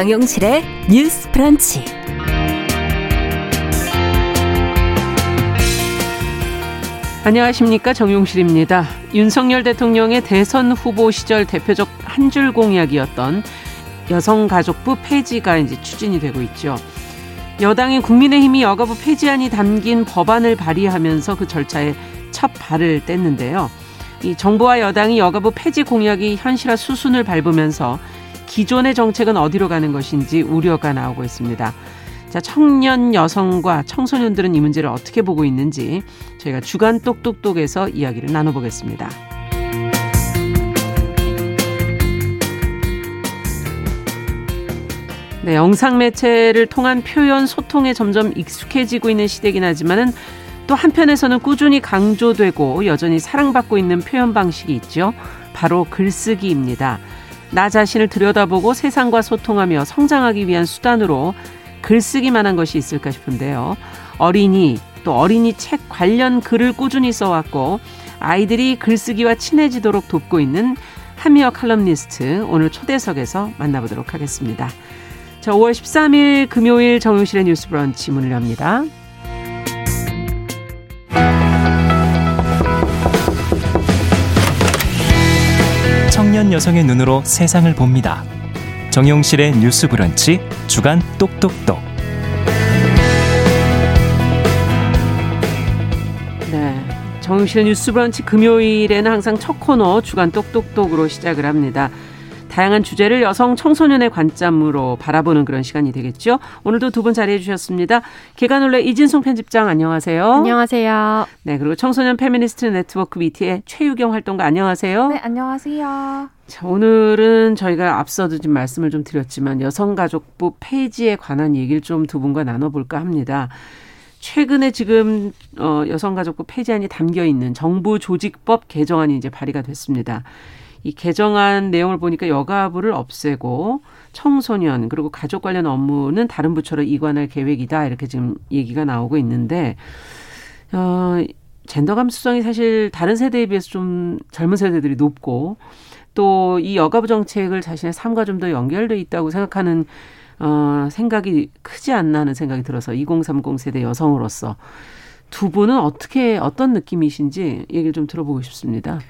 정용실의 뉴스 프런치. 안녕하십니까 정용실입니다. 윤석열 대통령의 대선 후보 시절 대표적 한 줄 공약이었던 여성가족부 폐지가 이제 추진이 되고 있죠. 여당인 국민의힘이 여가부 폐지안이 담긴 법안을 발의하면서 그 절차에 첫 발을 뗐는데요. 이 정부와 여당이 여가부 폐지 공약이 현실화 수순을 밟으면서 기존의 정책은 어디로 가는 것인지 우려가 나오고 있습니다. 자, 청년 여성과 청소년들은 이 문제를 어떻게 보고 있는지 저희가 주간 똑똑똑에서 이야기를 나눠보겠습니다. 네, 영상 매체를 통한 표현 소통에 점점 익숙해지고 있는 시대긴 하지만은 또 한편에서는 꾸준히 강조되고 여전히 사랑받고 있는 표현 방식이 있죠. 바로 글쓰기입니다. 나 자신을 들여다보고 세상과 소통하며 성장하기 위한 수단으로 글쓰기만 한 것이 있을까 싶은데요. 어린이, 또 어린이 책 관련 글을 꾸준히 써왔고 아이들이 글쓰기와 친해지도록 돕고 있는 한미어 칼럼니스트 오늘 초대석에서 만나보도록 하겠습니다. 자, 5월 13일 금요일 정용실의 뉴스 브런치 문을 엽니다. 여성의 눈으로 세상을 봅니다. 정용실의 뉴스 브런치 주간 똑똑똑. 네. 정용실의 뉴스 브런치 금요일에는 항상 첫 코너 주간 똑똑똑으로 시작을 합니다. 다양한 주제를 여성 청소년의 관점으로 바라보는 그런 시간이 되겠죠. 오늘도 두 분 자리해 주셨습니다. 계간홀로 이진송 편집장 안녕하세요. 안녕하세요. 네, 그리고 청소년 페미니스트 네트워크 위티의 최유경 활동가 안녕하세요. 네, 안녕하세요. 자, 오늘은 저희가 앞서도 좀 말씀을 좀 드렸지만 여성가족부 폐지에 관한 얘기를 좀 두 분과 나눠볼까 합니다. 최근에 지금 어, 여성가족부 폐지안이 담겨 있는 정부 조직법 개정안이 이제 발의가 됐습니다. 이 개정안 내용을 보니까 여가부를 없애고 청소년 그리고 가족 관련 업무는 다른 부처로 이관할 계획이다 이렇게 지금 얘기가 나오고 있는데 어 젠더 감수성이 사실 다른 세대에 비해서 좀 젊은 세대들이 높고 또 이 여가부 정책을 자신의 삶과 좀 더 연결돼 있다고 생각하는 어 생각이 크지 않나 하는 생각이 들어서 2030 세대 여성으로서 두 분은 어떻게 어떤 느낌이신지 얘기를 좀 들어보고 싶습니다.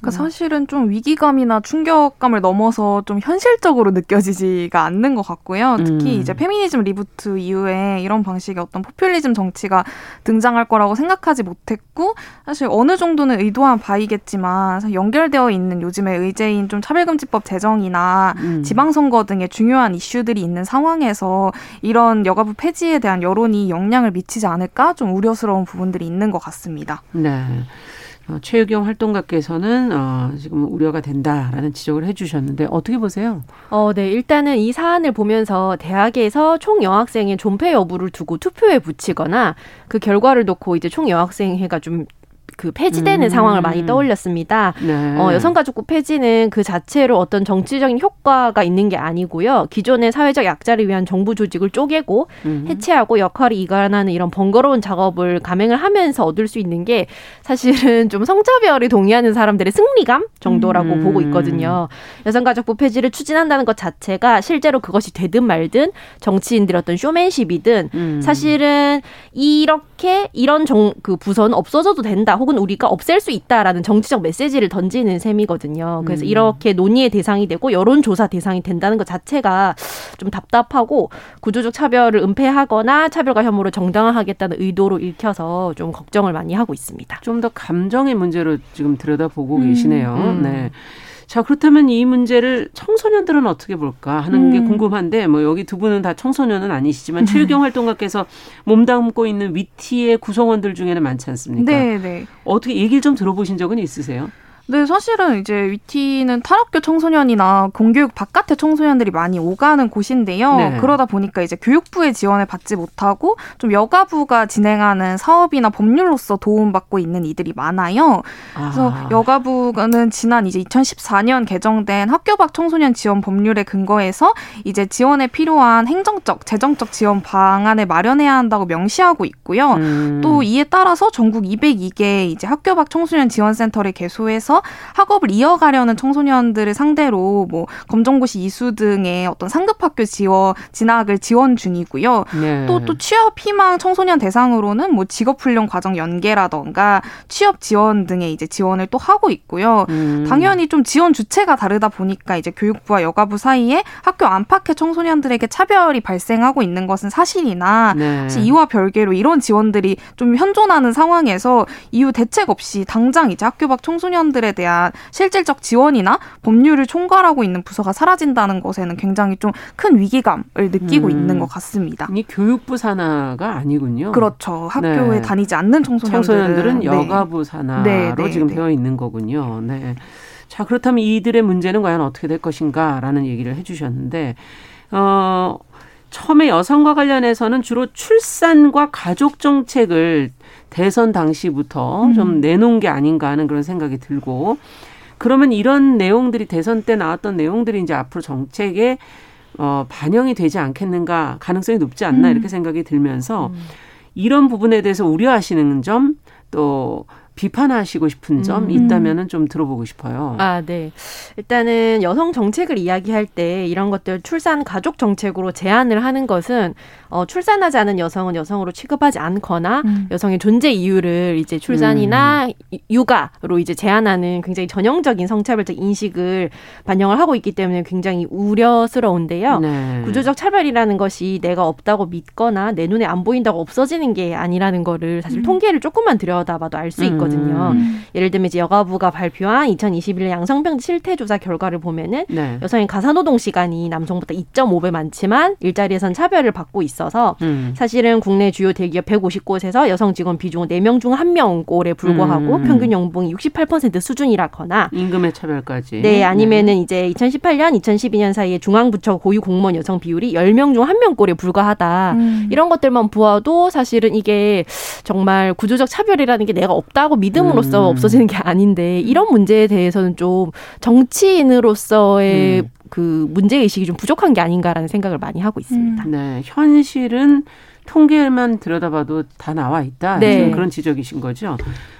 그러니까 사실은 좀 위기감이나 충격감을 넘어서 좀 현실적으로 느껴지지가 않는 것 같고요. 특히 음. 이제 페미니즘 reboot 이후에 이런 방식의 어떤 포퓰리즘 정치가 등장할 거라고 생각하지 못했고 사실 어느 정도는 의도한 바이겠지만 연결되어 있는 요즘의 의제인 좀 차별금지법 제정이나 음. 지방선거 등의 중요한 이슈들이 있는 상황에서 이런 여가부 폐지에 대한 여론이 영향을 미치지 않을까 좀 우려스러운 부분들이 있는 것 같습니다. 네. 어, 최유경 활동가께서는 어, 지금 우려가 된다라는 지적을 해주셨는데 어떻게 보세요? 어, 네. 일단은 이 사안을 보면서 대학에서 총 여학생의 존폐 여부를 두고 투표에 붙이거나 그 결과를 놓고 이제 총 여학생회가 좀 그 폐지되는 음. 상황을 많이 떠올렸습니다. 네. 어, 여성가족부 폐지는 그 자체로 어떤 정치적인 효과가 있는 게 아니고요. 기존의 사회적 약자를 위한 정부 조직을 쪼개고 음. 해체하고 역할을 이관하는 이런 번거로운 작업을 감행을 하면서 얻을 수 있는 게 사실은 좀 성차별에 동의하는 사람들의 승리감 정도라고 음. 보고 있거든요. 여성가족부 폐지를 추진한다는 것 자체가 실제로 그것이 되든 말든 정치인들의 어떤 쇼맨십이든 음. 사실은 이렇게 이런 정, 그 부서는 없어져도 된다 혹은 우리가 없앨 수 있다라는 정치적 메시지를 던지는 셈이거든요. 그래서 음. 이렇게 논의의 대상이 되고 여론조사 대상이 된다는 것 자체가 좀 답답하고 구조적 차별을 은폐하거나 차별과 혐오를 정당화하겠다는 의도로 읽혀서 좀 걱정을 많이 하고 있습니다. 좀 더 감정의 문제로 지금 들여다보고 음, 계시네요. 음. 네. 자, 그렇다면 이 문제를 청소년들은 어떻게 볼까 하는 게 음. 궁금한데, 뭐 여기 두 분은 다 청소년은 아니시지만, 최유경 활동가께서 몸담고 있는 위티의 구성원들 중에는 많지 않습니까? 네, 네. 어떻게 얘기를 좀 들어보신 적은 있으세요? 네, 사실은 이제 위티는 탈학교 청소년이나 공교육 바깥의 청소년들이 많이 오가는 곳인데요. 네. 그러다 보니까 이제 교육부의 지원을 받지 못하고 좀 여가부가 진행하는 사업이나 법률로서 도움받고 있는 이들이 많아요. 그래서 아. 여가부는 지난 이제 2014년 개정된 학교 밖 청소년 지원 법률에 근거해서 이제 지원에 필요한 행정적, 재정적 지원 방안을 마련해야 한다고 명시하고 있고요. 음. 또 이에 따라서 전국 202개 이제 학교 밖 청소년 지원센터를 개소해서 통해서 학업을 이어가려는 청소년들을 상대로 뭐 검정고시 이수 등의 어떤 상급 학교 지원 진학을 지원 중이고요. 네. 또 또 취업 희망 청소년 대상으로는 뭐 직업 훈련 과정 연계라던가 취업 지원 등의 이제 지원을 또 하고 있고요. 음. 당연히 좀 지원 주체가 다르다 보니까 이제 교육부와 여가부 사이에 학교 안팎의 청소년들에게 차별이 발생하고 있는 것은 사실이나 네. 이와 별개로 이런 지원들이 좀 현존하는 상황에서 이후 대책 없이 당장 이제 학교 밖 청소년들 에 대한 실질적 지원이나 법률을 총괄하고 있는 부서가 사라진다는 것에는 굉장히 좀 큰 위기감을 느끼고 음. 있는 것 같습니다. 이 교육부 산하가 아니군요. 그렇죠. 학교에 네. 다니지 않는 청소년들은, 청소년들은 네. 여가부 산하로 네, 네, 지금 네. 되어 있는 거군요. 네. 자, 그렇다면 이들의 문제는 과연 어떻게 될 것인가라는 얘기를 해주셨는데, 어, 처음에 여성과 관련해서는 주로 출산과 가족 정책을 대선 당시부터 음. 좀 내놓은 게 아닌가 하는 그런 생각이 들고, 그러면 이런 내용들이 대선 때 나왔던 내용들이 이제 앞으로 정책에 어, 반영이 되지 않겠는가 가능성이 높지 않나 음. 이렇게 생각이 들면서 음. 이런 부분에 대해서 우려하시는 점 또 비판하시고 싶은 점 음. 있다면은 좀 들어보고 싶어요. 아, 네. 일단은 여성 정책을 이야기할 때 이런 것들 출산 가족 정책으로 제안을 하는 것은 어, 출산하지 않은 여성은 여성으로 취급하지 않거나 음. 여성의 존재 이유를 이제 출산이나 음. 육아로 이제 제한하는 굉장히 전형적인 성차별적 인식을 반영을 하고 있기 때문에 굉장히 우려스러운데요. 네. 구조적 차별이라는 것이 내가 없다고 믿거나 내 눈에 안 보인다고 없어지는 게 아니라는 거를 사실 음. 통계를 조금만 들여다봐도 알 수 있거든요. 음. 예를 들면 이제 여가부가 발표한 2021년 양성병 실태 조사 결과를 보면은 네. 여성의 가사노동 시간이 남성보다 2.5배 많지만 일자리에선 차별을 받고 있어. 있어서 음. 사실은 국내 주요 대기업 150곳에서 여성 직원 비중은 4명 중 1명 꼴에 불과하고 음. 평균 연봉이 68% 수준이라거나 임금의 차별까지. 네, 아니면은 네. 이제 2018년, 2012년 사이에 중앙부처 고유 공무원 여성 비율이 10명 중 1명 꼴에 불과하다. 음. 이런 것들만 보아도 사실은 이게 정말 구조적 차별이라는 게 내가 없다고 믿음으로써 음. 없어지는 게 아닌데 이런 문제에 대해서는 좀 정치인으로서의 음. 그 문제 의식이 좀 부족한 게 아닌가라는 생각을 많이 하고 있습니다. 음. 네, 현실은 통계만 들여다봐도 다 나와 있다. 네. 지금 그런 지적이신 거죠.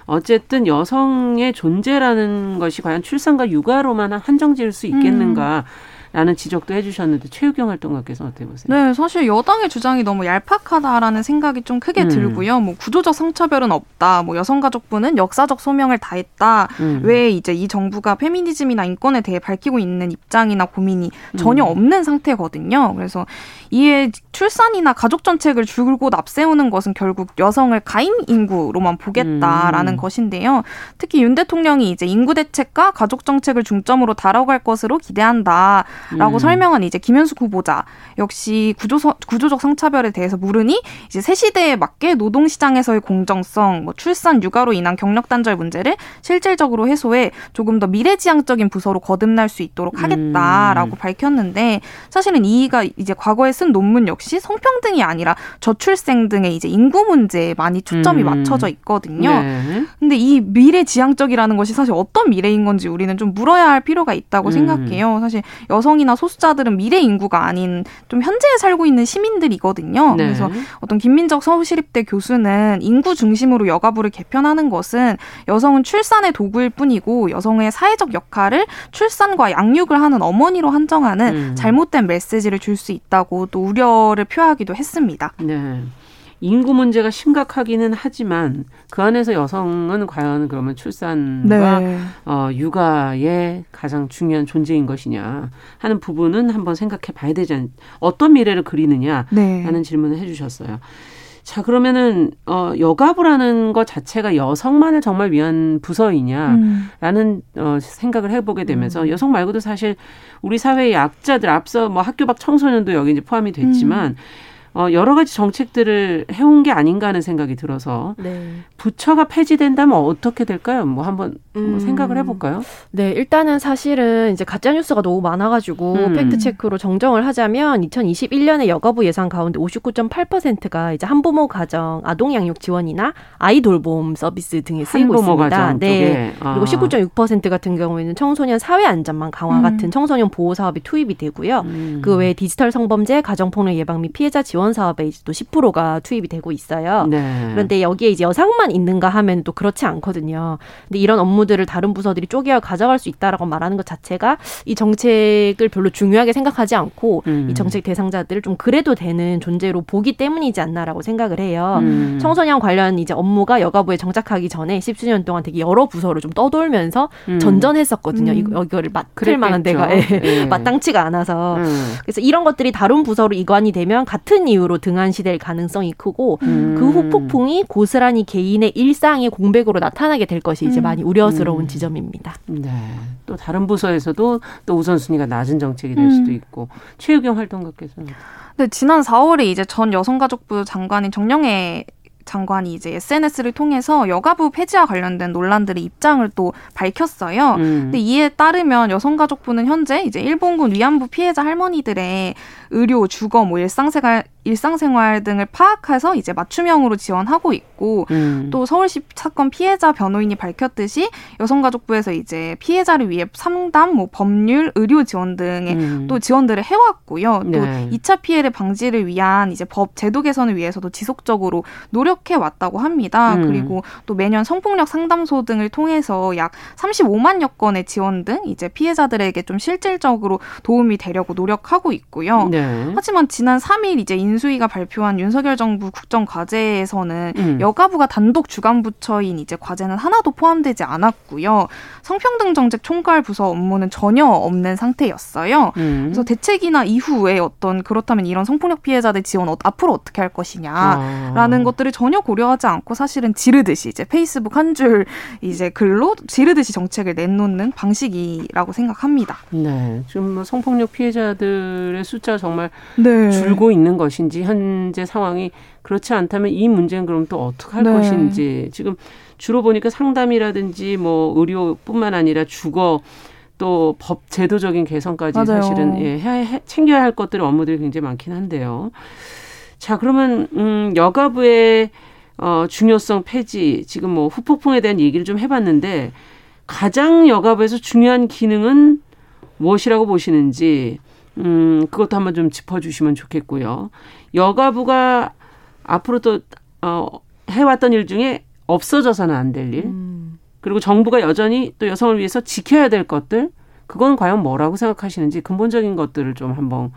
어쨌든 여성의 존재라는 것이 과연 출산과 육아로만 한정 지을 수 있겠는가. 음. 라는 지적도 해주셨는데 최유경 활동가께서 어떻게 보세요? 네, 사실 여당의 주장이 너무 얄팍하다라는 생각이 좀 크게 음. 들고요. 뭐 구조적 성차별은 없다. 뭐 여성가족부는 역사적 소명을 다했다. 음. 왜 이제 이 정부가 페미니즘이나 인권에 대해 밝히고 있는 입장이나 고민이 전혀 음. 없는 상태거든요. 그래서 이에 출산이나 가족 정책을 줄곧 앞세우는 것은 결국 여성을 가임 인구로만 보겠다라는 음. 것인데요. 특히 윤 대통령이 이제 인구 대책과 가족 정책을 중점으로 다뤄갈 것으로 기대한다 라고 음. 설명한 이제 김현숙 후보자 역시 구조 구조적 성차별에 대해서 물으니 이제 새 시대에 맞게 노동 시장에서의 공정성, 뭐 출산 육아로 인한 경력 단절 문제를 실질적으로 해소해 조금 더 미래지향적인 부서로 거듭날 수 있도록 하겠다라고 음. 밝혔는데 사실은 이가 이제 과거에 쓴 논문 역시 성평등이 아니라 저출생 등의 이제 인구 문제에 많이 초점이 음. 맞춰져 있거든요. 네. 근데 이 미래지향적이라는 것이 사실 어떤 미래인 건지 우리는 좀 물어야 할 필요가 있다고 음. 생각해요. 사실 여성 이나 소수자들은 미래 인구가 아닌 좀 현재에 살고 있는 시민들이거든요. 네. 그래서 어떤 김민적 서울시립대 교수는 인구 중심으로 여가부를 개편하는 것은 여성은 출산의 도구일 뿐이고 여성의 사회적 역할을 출산과 양육을 하는 어머니로 한정하는 음. 잘못된 메시지를 줄 수 있다고 또 우려를 표하기도 했습니다. 네. 인구 문제가 심각하기는 하지만 그 안에서 여성은 과연 그러면 출산과 네. 어, 육아의 가장 중요한 존재인 것이냐 하는 부분은 한번 생각해 봐야 되지 않, 어떤 미래를 그리느냐 네. 하는 질문을 해 주셨어요. 자 그러면은 어 여가부라는 것 자체가 여성만을 정말 위한 부서이냐라는 음. 어 생각을 해보게 되면서 음. 여성 말고도 사실 우리 사회의 약자들 앞서 뭐 학교 밖 청소년도 여기 이제 포함이 됐지만 음. 어, 여러 가지 정책들을 해온 게 아닌가 하는 생각이 들어서 네. 부처가 폐지된다면 어떻게 될까요? 뭐 한번 뭐 음. 생각을 해볼까요? 네, 일단은 사실은 이제 가짜 뉴스가 너무 많아가지고 음. 팩트 체크로 정정을 하자면 2021년에 여가부 예산 가운데 59.8%가 이제 한부모 가정 아동 양육 지원이나 아이 돌봄 서비스 등에 쓰이고 있습니다. 네, 아. 그리고 19.6% 같은 경우에는 청소년 사회 안전망 강화 음. 같은 청소년 보호 사업에 투입이 되고요. 음. 그외 디지털 성범죄, 가정 폭력 예방 및 피해자 지원 지원 사업에 이제 또 10%가 투입이 되고 있어요. 네. 그런데 여기에 이제 여성만 있는가 하면 또 그렇지 않거든요. 근데 이런 업무들을 다른 부서들이 쪼개어 가져갈 수 있다라고 말하는 것 자체가 이 정책을 별로 중요하게 생각하지 않고 음. 이 정책 대상자들을 좀 그래도 되는 존재로 보기 때문이지 않나라고 생각을 해요. 음. 청소년 관련 이제 업무가 여가부에 정착하기 전에 십수년 동안 되게 여러 부서를 좀 떠돌면서 음. 전전했었거든요. 음. 이거 이거를 맡을. 만한 데가 예. 예. 마땅치가 않아서 음. 그래서 이런 것들이 다른 부서로 이관이 되면 같은 이유로 등한시될 가능성이 크고 음. 그 후폭풍이 고스란히 개인의 일상의 공백으로 나타나게 될 것이 이제 음. 많이 우려스러운 음. 지점입니다. 네. 또 다른 부서에서도 또 우선순위가 낮은 정책이 될 음. 수도 있고 최유경 활동가께서는 네, 지난 4월에 이제 전 여성가족부 장관인 정영애 장관이 이제 SNS를 통해서 여가부 폐지와 관련된 논란들의 입장을 또 밝혔어요. 음. 근데 이에 따르면 여성가족부는 현재 이제 일본군 위안부 피해자 할머니들의 의료, 주거, 뭐 일상생활 일상생활 등을 파악해서 이제 맞춤형으로 지원하고 있고 음. 또 서울시 사건 피해자 변호인이 밝혔듯이 여성가족부에서 이제 피해자를 위해 상담, 뭐 법률, 의료 지원 등의 음. 또 지원들을 해왔고요. 또 네. 2차 피해를 방지를 위한 이제 법 제도 개선을 위해서도 지속적으로 노력해 왔다고 합니다. 음. 그리고 또 매년 성폭력 상담소 등을 통해서 약 35만여 건의 지원 등 이제 피해자들에게 좀 실질적으로 도움이 되려고 노력하고 있고요. 네. 하지만 지난 3일 이제 인 수위가 발표한 윤석열 정부 국정 과제에서는 음. 여가부가 단독 주관 부처인 이제 과제는 하나도 포함되지 않았고요. 성평등 정책 총괄 부서 업무는 전혀 없는 상태였어요. 음. 그래서 대책이나 이후에 어떤 그렇다면 이런 성폭력 피해자들 지원 어, 앞으로 어떻게 할 것이냐. 아. 라는 것들을 전혀 고려하지 않고 사실은 지르듯이 이제 페이스북 한 줄 이제 글로 지르듯이 정책을 내놓는 방식이라고 생각합니다. 네. 지금 뭐 성폭력 피해자들의 숫자가 정말 네. 줄고 있는 것 인지 현재 상황이 그렇지 않다면 이 문제는 그럼 또 어떻게 할 네. 것인지 지금 주로 보니까 상담이라든지 뭐 의료뿐만 아니라 주거 또 법 제도적인 개선까지 맞아요. 사실은 예, 해- 해- 챙겨야 할 것들이 업무들이 굉장히 많긴 한데요. 자 그러면 음 여가부의 어 중요성 폐지 지금 뭐 후폭풍에 대한 얘기를 좀 해봤는데 가장 여가부에서 중요한 기능은 무엇이라고 보시는지 음 그것도 한번 좀 짚어주시면 좋겠고요. 여가부가 앞으로 또 어, 해왔던 일 중에 없어져서는 안 될 일. 음. 그리고 정부가 여전히 또 여성을 위해서 지켜야 될 것들 그건 과연 뭐라고 생각하시는지 근본적인 것들을 좀 한번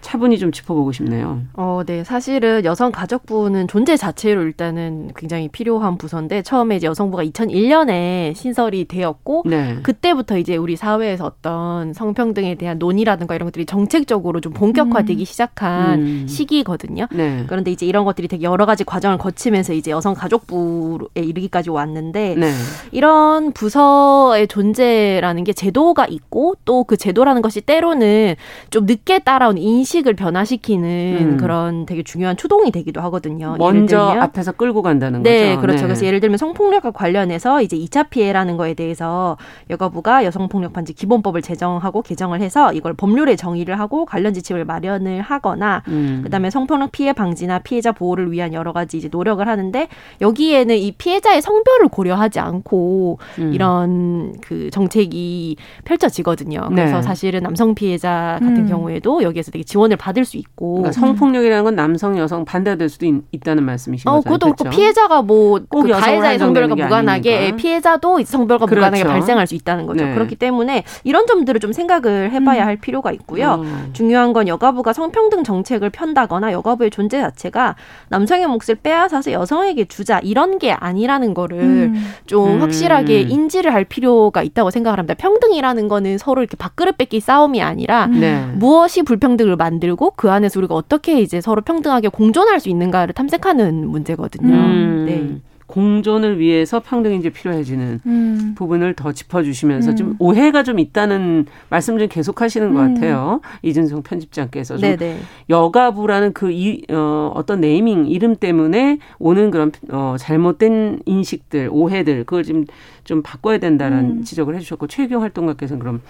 차분히 좀 짚어보고 싶네요. 어, 네. 사실은 여성 가족부는 존재 자체로 일단은 굉장히 필요한 부서인데 처음에 이제 여성부가 2001년에 신설이 되었고 네. 그때부터 이제 우리 사회에서 어떤 성평등에 대한 논의라든가 이런 것들이 정책적으로 좀 본격화되기 음. 시작한 음. 시기거든요. 네. 그런데 이제 이런 것들이 되게 여러 가지 과정을 거치면서 이제 여성 가족부에 이르기까지 왔는데 네. 이런 부서의 존재라는 게 제도가 있고 또 그 제도라는 것이 때로는 좀 늦게 따라온 인식 을 변화시키는 음. 그런 되게 중요한 추동이 되기도 하거든요. 먼저 들면 앞에서 끌고 간다는 네, 거죠. 그렇죠. 그래서 예를 들면 성폭력과 관련해서 이제 2차 피해라는 거에 대해서 여가부가 여성폭력 반지 기본법을 제정하고 개정을 해서 이걸 법률에 정의를 하고 관련 지침을 마련을 하거나 음. 그다음에 성폭력 피해 방지나 피해자 보호를 위한 여러 가지 이제 노력을 하는데 여기에는 이 피해자의 성별을 고려하지 않고 음. 이런 그 정책이 펼쳐지거든요. 그래서 네. 사실은 남성 피해자 같은 음. 경우에도 여기에서 되게 지원 을 받을 수 있고 그러니까 성폭력이라는 건 남성, 여성 반대될 수도 있, 다는 말씀이신 어, 거죠. 그것도 그렇고? 피해자가 뭐꼭그 가해자의 성별과 무관하게 아니니까. 피해자도 성별과 그렇죠. 무관하게 발생할 수 있다는 거죠. 네. 그렇기 때문에 이런 점들을 좀 생각을 해봐야 할 필요가 있고요. 어. 중요한 건 여가부가 성평등 정책을 편다거나 여가부의 존재 자체가 남성의 몫을 빼앗아서 여성에게 주자 이런 게 아니라는 거를 음. 좀 음. 확실하게 인지를 할 필요가 있다고 생각을 합니다. 평등이라는 거는 서로 이렇게 밥그릇 뺏기 싸움이 아니라 음. 네. 무엇이 불평등을 만 들고 그 안에서 우리가 어떻게 이제 서로 평등하게 공존할 수 있는가를 탐색하는 문제거든요. 음. 네. 공존을 위해서 평등이 이제 필요해지는 음. 부분을 더 짚어주시면서 음. 좀 오해가 좀 있다는 말씀 좀 계속하시는 것 음. 같아요. 이준성 편집장께서 좀 네네. 여가부라는 그 이, 어, 어떤 네이밍 이름 때문에 오는 그런 어, 잘못된 인식들, 오해들 그걸 좀, 좀 바꿔야 된다라는 음. 지적을 해주셨고 최경 활동가께서는 그럼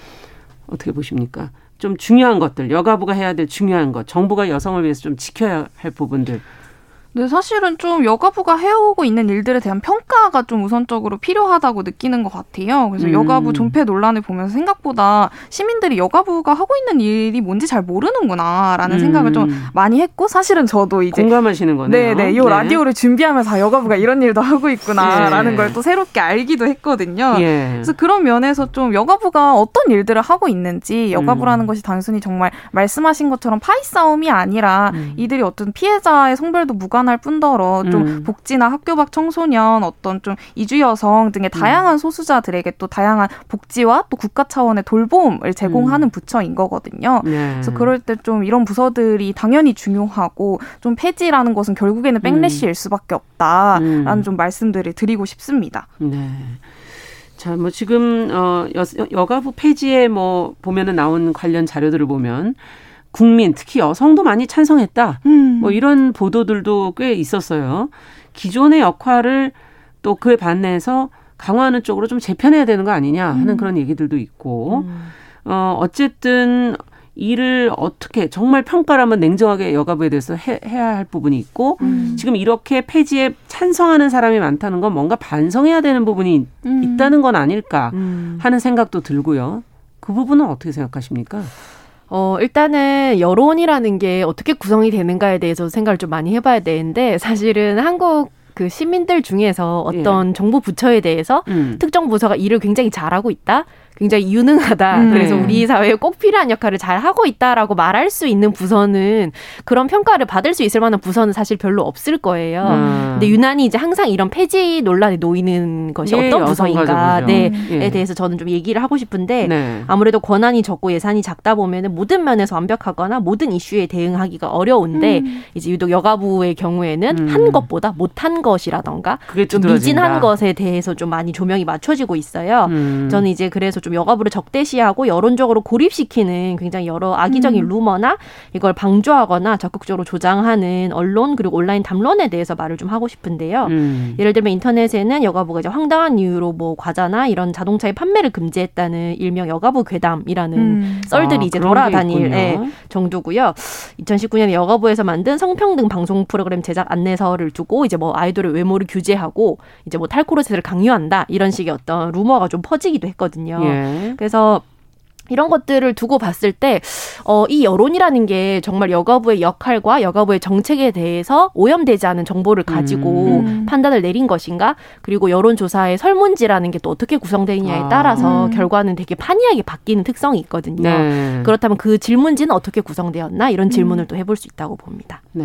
어떻게 보십니까? 좀 중요한 것들, 여가부가 해야 될 중요한 것, 정부가 여성을 위해서 좀 지켜야 할 부분들 네, 사실은 좀 여가부가 해오고 있는 일들에 대한 평가가 좀 우선적으로 필요하다고 느끼는 것 같아요. 그래서 음. 여가부 존폐 논란을 보면서 생각보다 시민들이 여가부가 하고 있는 일이 뭔지 잘 모르는구나라는 음. 생각을 좀 많이 했고 사실은 저도 이제 공감하시는 거네요. 네네, 이 네. 라디오를 준비하면서 여가부가 이런 일도 하고 있구나라는 예. 걸또 새롭게 알기도 했거든요. 예. 그래서 그런 면에서 좀 여가부가 어떤 일들을 하고 있는지 여가부라는 음. 것이 단순히 정말 말씀하신 것처럼 파이 싸움이 아니라 음. 이들이 어떤 피해자의 성별도 무관 할 뿐더러 좀 음. 복지나 학교 밖 청소년 어떤 좀 이주 여성 등의 다양한 음. 소수자들에게 또 다양한 복지와 또 국가 차원의 돌봄을 제공하는 음. 부처인 거거든요. 네. 그래서 그럴 때 좀 이런 부서들이 당연히 중요하고 좀 폐지라는 것은 결국에는 백래시일 음. 수밖에 없다라는 음. 좀 말씀들을 드리고 싶습니다. 네. 자, 뭐 지금 어 여, 여가부 폐지에 뭐 보면은 나온 관련 자료들을 보면 국민 특히 여성도 많이 찬성했다. 음. 뭐 이런 보도들도 꽤 있었어요. 기존의 역할을 또 그에 반해서 강화하는 쪽으로 좀 재편해야 되는 거 아니냐 하는 음. 그런 얘기들도 있고 음. 어 어쨌든 일을 어떻게 정말 평가를 한번 냉정하게 여가부에 대해서 해, 해야 할 부분이 있고 음. 지금 이렇게 폐지에 찬성하는 사람이 많다는 건 뭔가 반성해야 되는 부분이 음. 있다는 건 아닐까 음. 하는 생각도 들고요. 그 부분은 어떻게 생각하십니까? 어, 일단은 여론이라는 게 어떻게 구성이 되는가에 대해서 생각을 좀 많이 해봐야 되는데 사실은 한국 그 시민들 중에서 어떤 예. 정부 부처에 대해서 음. 특정 부서가 일을 굉장히 잘하고 있다. 굉장히 유능하다. 음. 그래서 우리 사회에 꼭 필요한 역할을 잘 하고 있다라고 말할 수 있는 부서는 그런 평가를 받을 수 있을 만한 부서는 사실 별로 없을 거예요. 음. 근데 유난히 이제 항상 이런 폐지 논란에 놓이는 것이 예, 어떤 부서인가 네에 예. 대해서 저는 좀 얘기를 하고 싶은데 네. 아무래도 권한이 적고 예산이 작다 보면은 모든 면에서 완벽하거나 모든 이슈에 대응하기가 어려운데 음. 이제 유독 여가부의 경우에는 음. 한 것보다 못한 것이라던가 좀 미진한 것에 대해서 좀 많이 조명이 맞춰지고 있어요. 음. 저는 이제 그래서 좀좀 여가부를 적대시하고 여론적으로 고립시키는 굉장히 여러 악의적인 음. 루머나 이걸 방조하거나 적극적으로 조장하는 언론 그리고 온라인 담론에 대해서 말을 좀 하고 싶은데요. 음. 예를 들면 인터넷에는 여가부가 이제 황당한 이유로 뭐 과자나 이런 자동차의 판매를 금지했다는 일명 여가부 괴담이라는 음. 썰들이 아, 이제 돌아다닐 예, 정도고요. 2019년에 여가부에서 만든 성평등 방송 프로그램 제작 안내서를 두고 이제 뭐 아이돌의 외모를 규제하고 이제 뭐 탈코르셋을 강요한다 이런 식의 어떤 루머가 좀 퍼지기도 했거든요. 예. 네. 그래서 이런 것들을 두고 봤을 때, 어, 이 여론이라는 게 정말 여가부의 역할과 여가부의 정책에 대해서 오염되지 않은 정보를 가지고 음. 판단을 내린 것인가? 그리고 여론조사의 설문지라는 게 또 어떻게 구성되느냐에 아. 따라서 음. 결과는 되게 판이하게 바뀌는 특성이 있거든요. 네. 그렇다면 그 질문지는 어떻게 구성되었나? 이런 질문을 음. 또 해볼 수 있다고 봅니다. 네.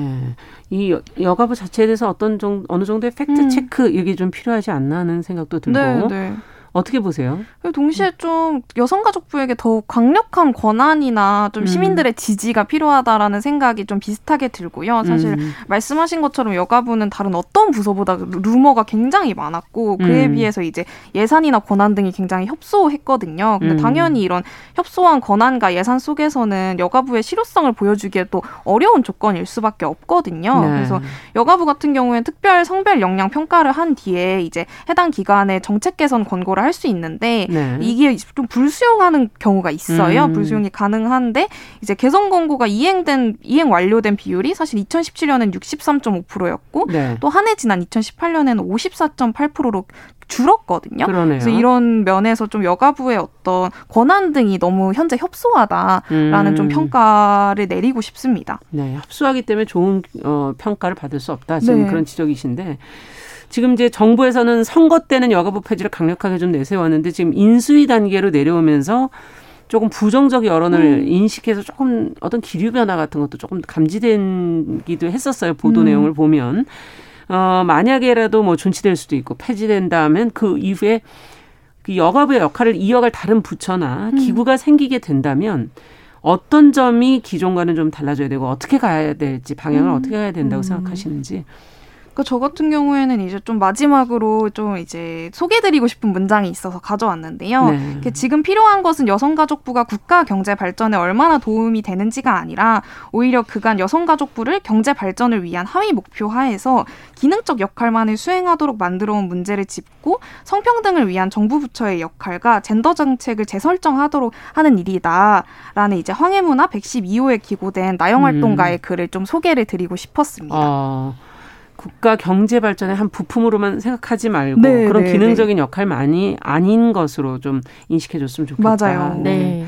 이 여 가부 자체에 대해서 어떤 정, 어느 정도의 팩트 음. 체크 이게 좀 필요하지 않나 하는 생각도 들고. 네, 네. 어떻게 보세요? 동시에 좀 여성가족부에게 더욱 강력한 권한이나 좀 음. 시민들의 지지가 필요하다라는 생각이 좀 비슷하게 들고요. 사실 음. 말씀하신 것처럼 여가부는 다른 어떤 부서보다 루머가 굉장히 많았고 그에 음. 비해서 이제 예산이나 권한 등이 굉장히 협소했거든요. 근데 음. 당연히 이런 협소한 권한과 예산 속에서는 여가부의 실효성을 보여주기에 또 어려운 조건일 수밖에 없거든요. 네. 그래서 여가부 같은 경우에는 특별 성별 역량 평가를 한 뒤에 이제 해당 기관의 정책 개선 권고를 할 수 있는데 네. 이게 좀 불수용하는 경우가 있어요. 음. 불수용이 가능한데 이제 개선 권고가 이행된 이행 완료된 비율이 사실 2017년엔 63.5%였고 네. 또한 해 지난 2018년에는 54.8%로 줄었거든요. 그러네요. 그래서 이런 면에서 좀 여가부의 어떤 권한 등이 너무 현재 협소하다라는 음. 좀 평가를 내리고 싶습니다. 네, 협소하기 때문에 좋은 어, 평가를 받을 수 없다. 지금 네. 그런 지적이신데 지금 이제 정부에서는 선거 때는 여가부 폐지를 강력하게 좀 내세웠는데 지금 인수위 단계로 내려오면서 조금 부정적 여론을 음. 인식해서 조금 어떤 기류 변화 같은 것도 조금 감지된기도 했었어요. 보도 음. 내용을 보면. 어, 만약에라도 뭐 존치될 수도 있고 폐지된다면 그 이후에 그 여가부의 역할을 이어갈 다른 부처나 음. 기구가 생기게 된다면 어떤 점이 기존과는 좀 달라져야 되고 어떻게 가야 될지 방향을 음. 어떻게 가야 된다고 음. 생각하시는지 그러니까 저 같은 경우에는 이제 좀 마지막으로 좀 이제 소개드리고 싶은 문장이 있어서 가져왔는데요. 네. 지금 필요한 것은 여성가족부가 국가 경제 발전에 얼마나 도움이 되는지가 아니라 오히려 그간 여성가족부를 경제 발전을 위한 하위 목표 하에서 기능적 역할만을 수행하도록 만들어온 문제를 짚고 성평등을 위한 정부 부처의 역할과 젠더 정책을 재설정하도록 하는 일이다라는 이제 황해문화 112호에 기고된 나영활동가의 음. 글을 좀 소개를 드리고 싶었습니다. 어. 국가 경제 발전의 한 부품으로만 생각하지 말고 네, 그런 네, 기능적인 역할만이 아닌 것으로 좀 인식해 줬으면 좋겠다. 맞아요. 네.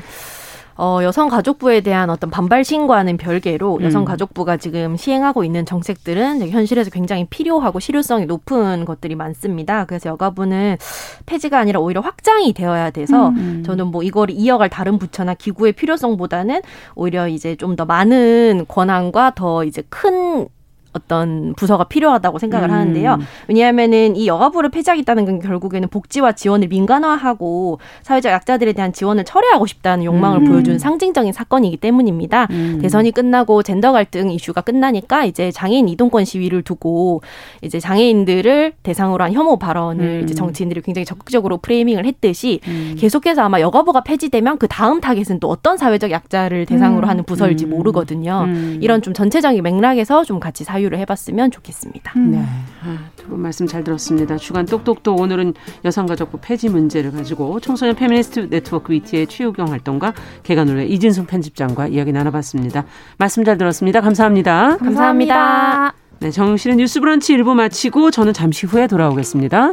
어, 여성가족부에 대한 어떤 반발 신고와는 별개로 음. 여성가족부가 지금 시행하고 있는 정책들은 현실에서 굉장히 필요하고 실효성이 높은 것들이 많습니다. 그래서 여가부는 폐지가 아니라 오히려 확장이 되어야 돼서 음. 저는 뭐 이걸 이어갈 다른 부처나 기구의 필요성보다는 오히려 이제 좀 더 많은 권한과 더 이제 큰 어떤 부서가 필요하다고 생각을 음. 하는데요. 왜냐하면은 이 여가부를 폐지하겠다는 건 결국에는 복지와 지원을 민간화하고 사회적 약자들에 대한 지원을 철회하고 싶다는 욕망을 음. 보여주는 상징적인 사건이기 때문입니다. 음. 대선이 끝나고 젠더 갈등 이슈가 끝나니까 이제 장애인 이동권 시위를 두고 이제 장애인들을 대상으로 한 혐오 발언을 음. 이제 정치인들이 굉장히 적극적으로 framing을 했듯이 음. 계속해서 아마 여가부가 폐지되면 그 다음 타겟은 또 어떤 사회적 약자를 대상으로 음. 하는 부서일지 음. 모르거든요. 음. 이런 좀 전체적인 맥락에서 좀 같이 사유를 해봤으면 좋겠습니다. 네. 아, 두분 말씀 잘 들었습니다. 주간 똑똑똑 오늘은 여성가족부 폐지 문제를 가지고 청소년 페미니스트 네트워크 위티의 최유경 활동가 계간홀로 이진송 편집장과 이야기 나눠봤습니다. 말씀 잘 들었습니다. 감사합니다. 감사합니다. 네, 정실의 뉴스 브런치 일부 마치고 저는 잠시 후에 돌아오겠습니다.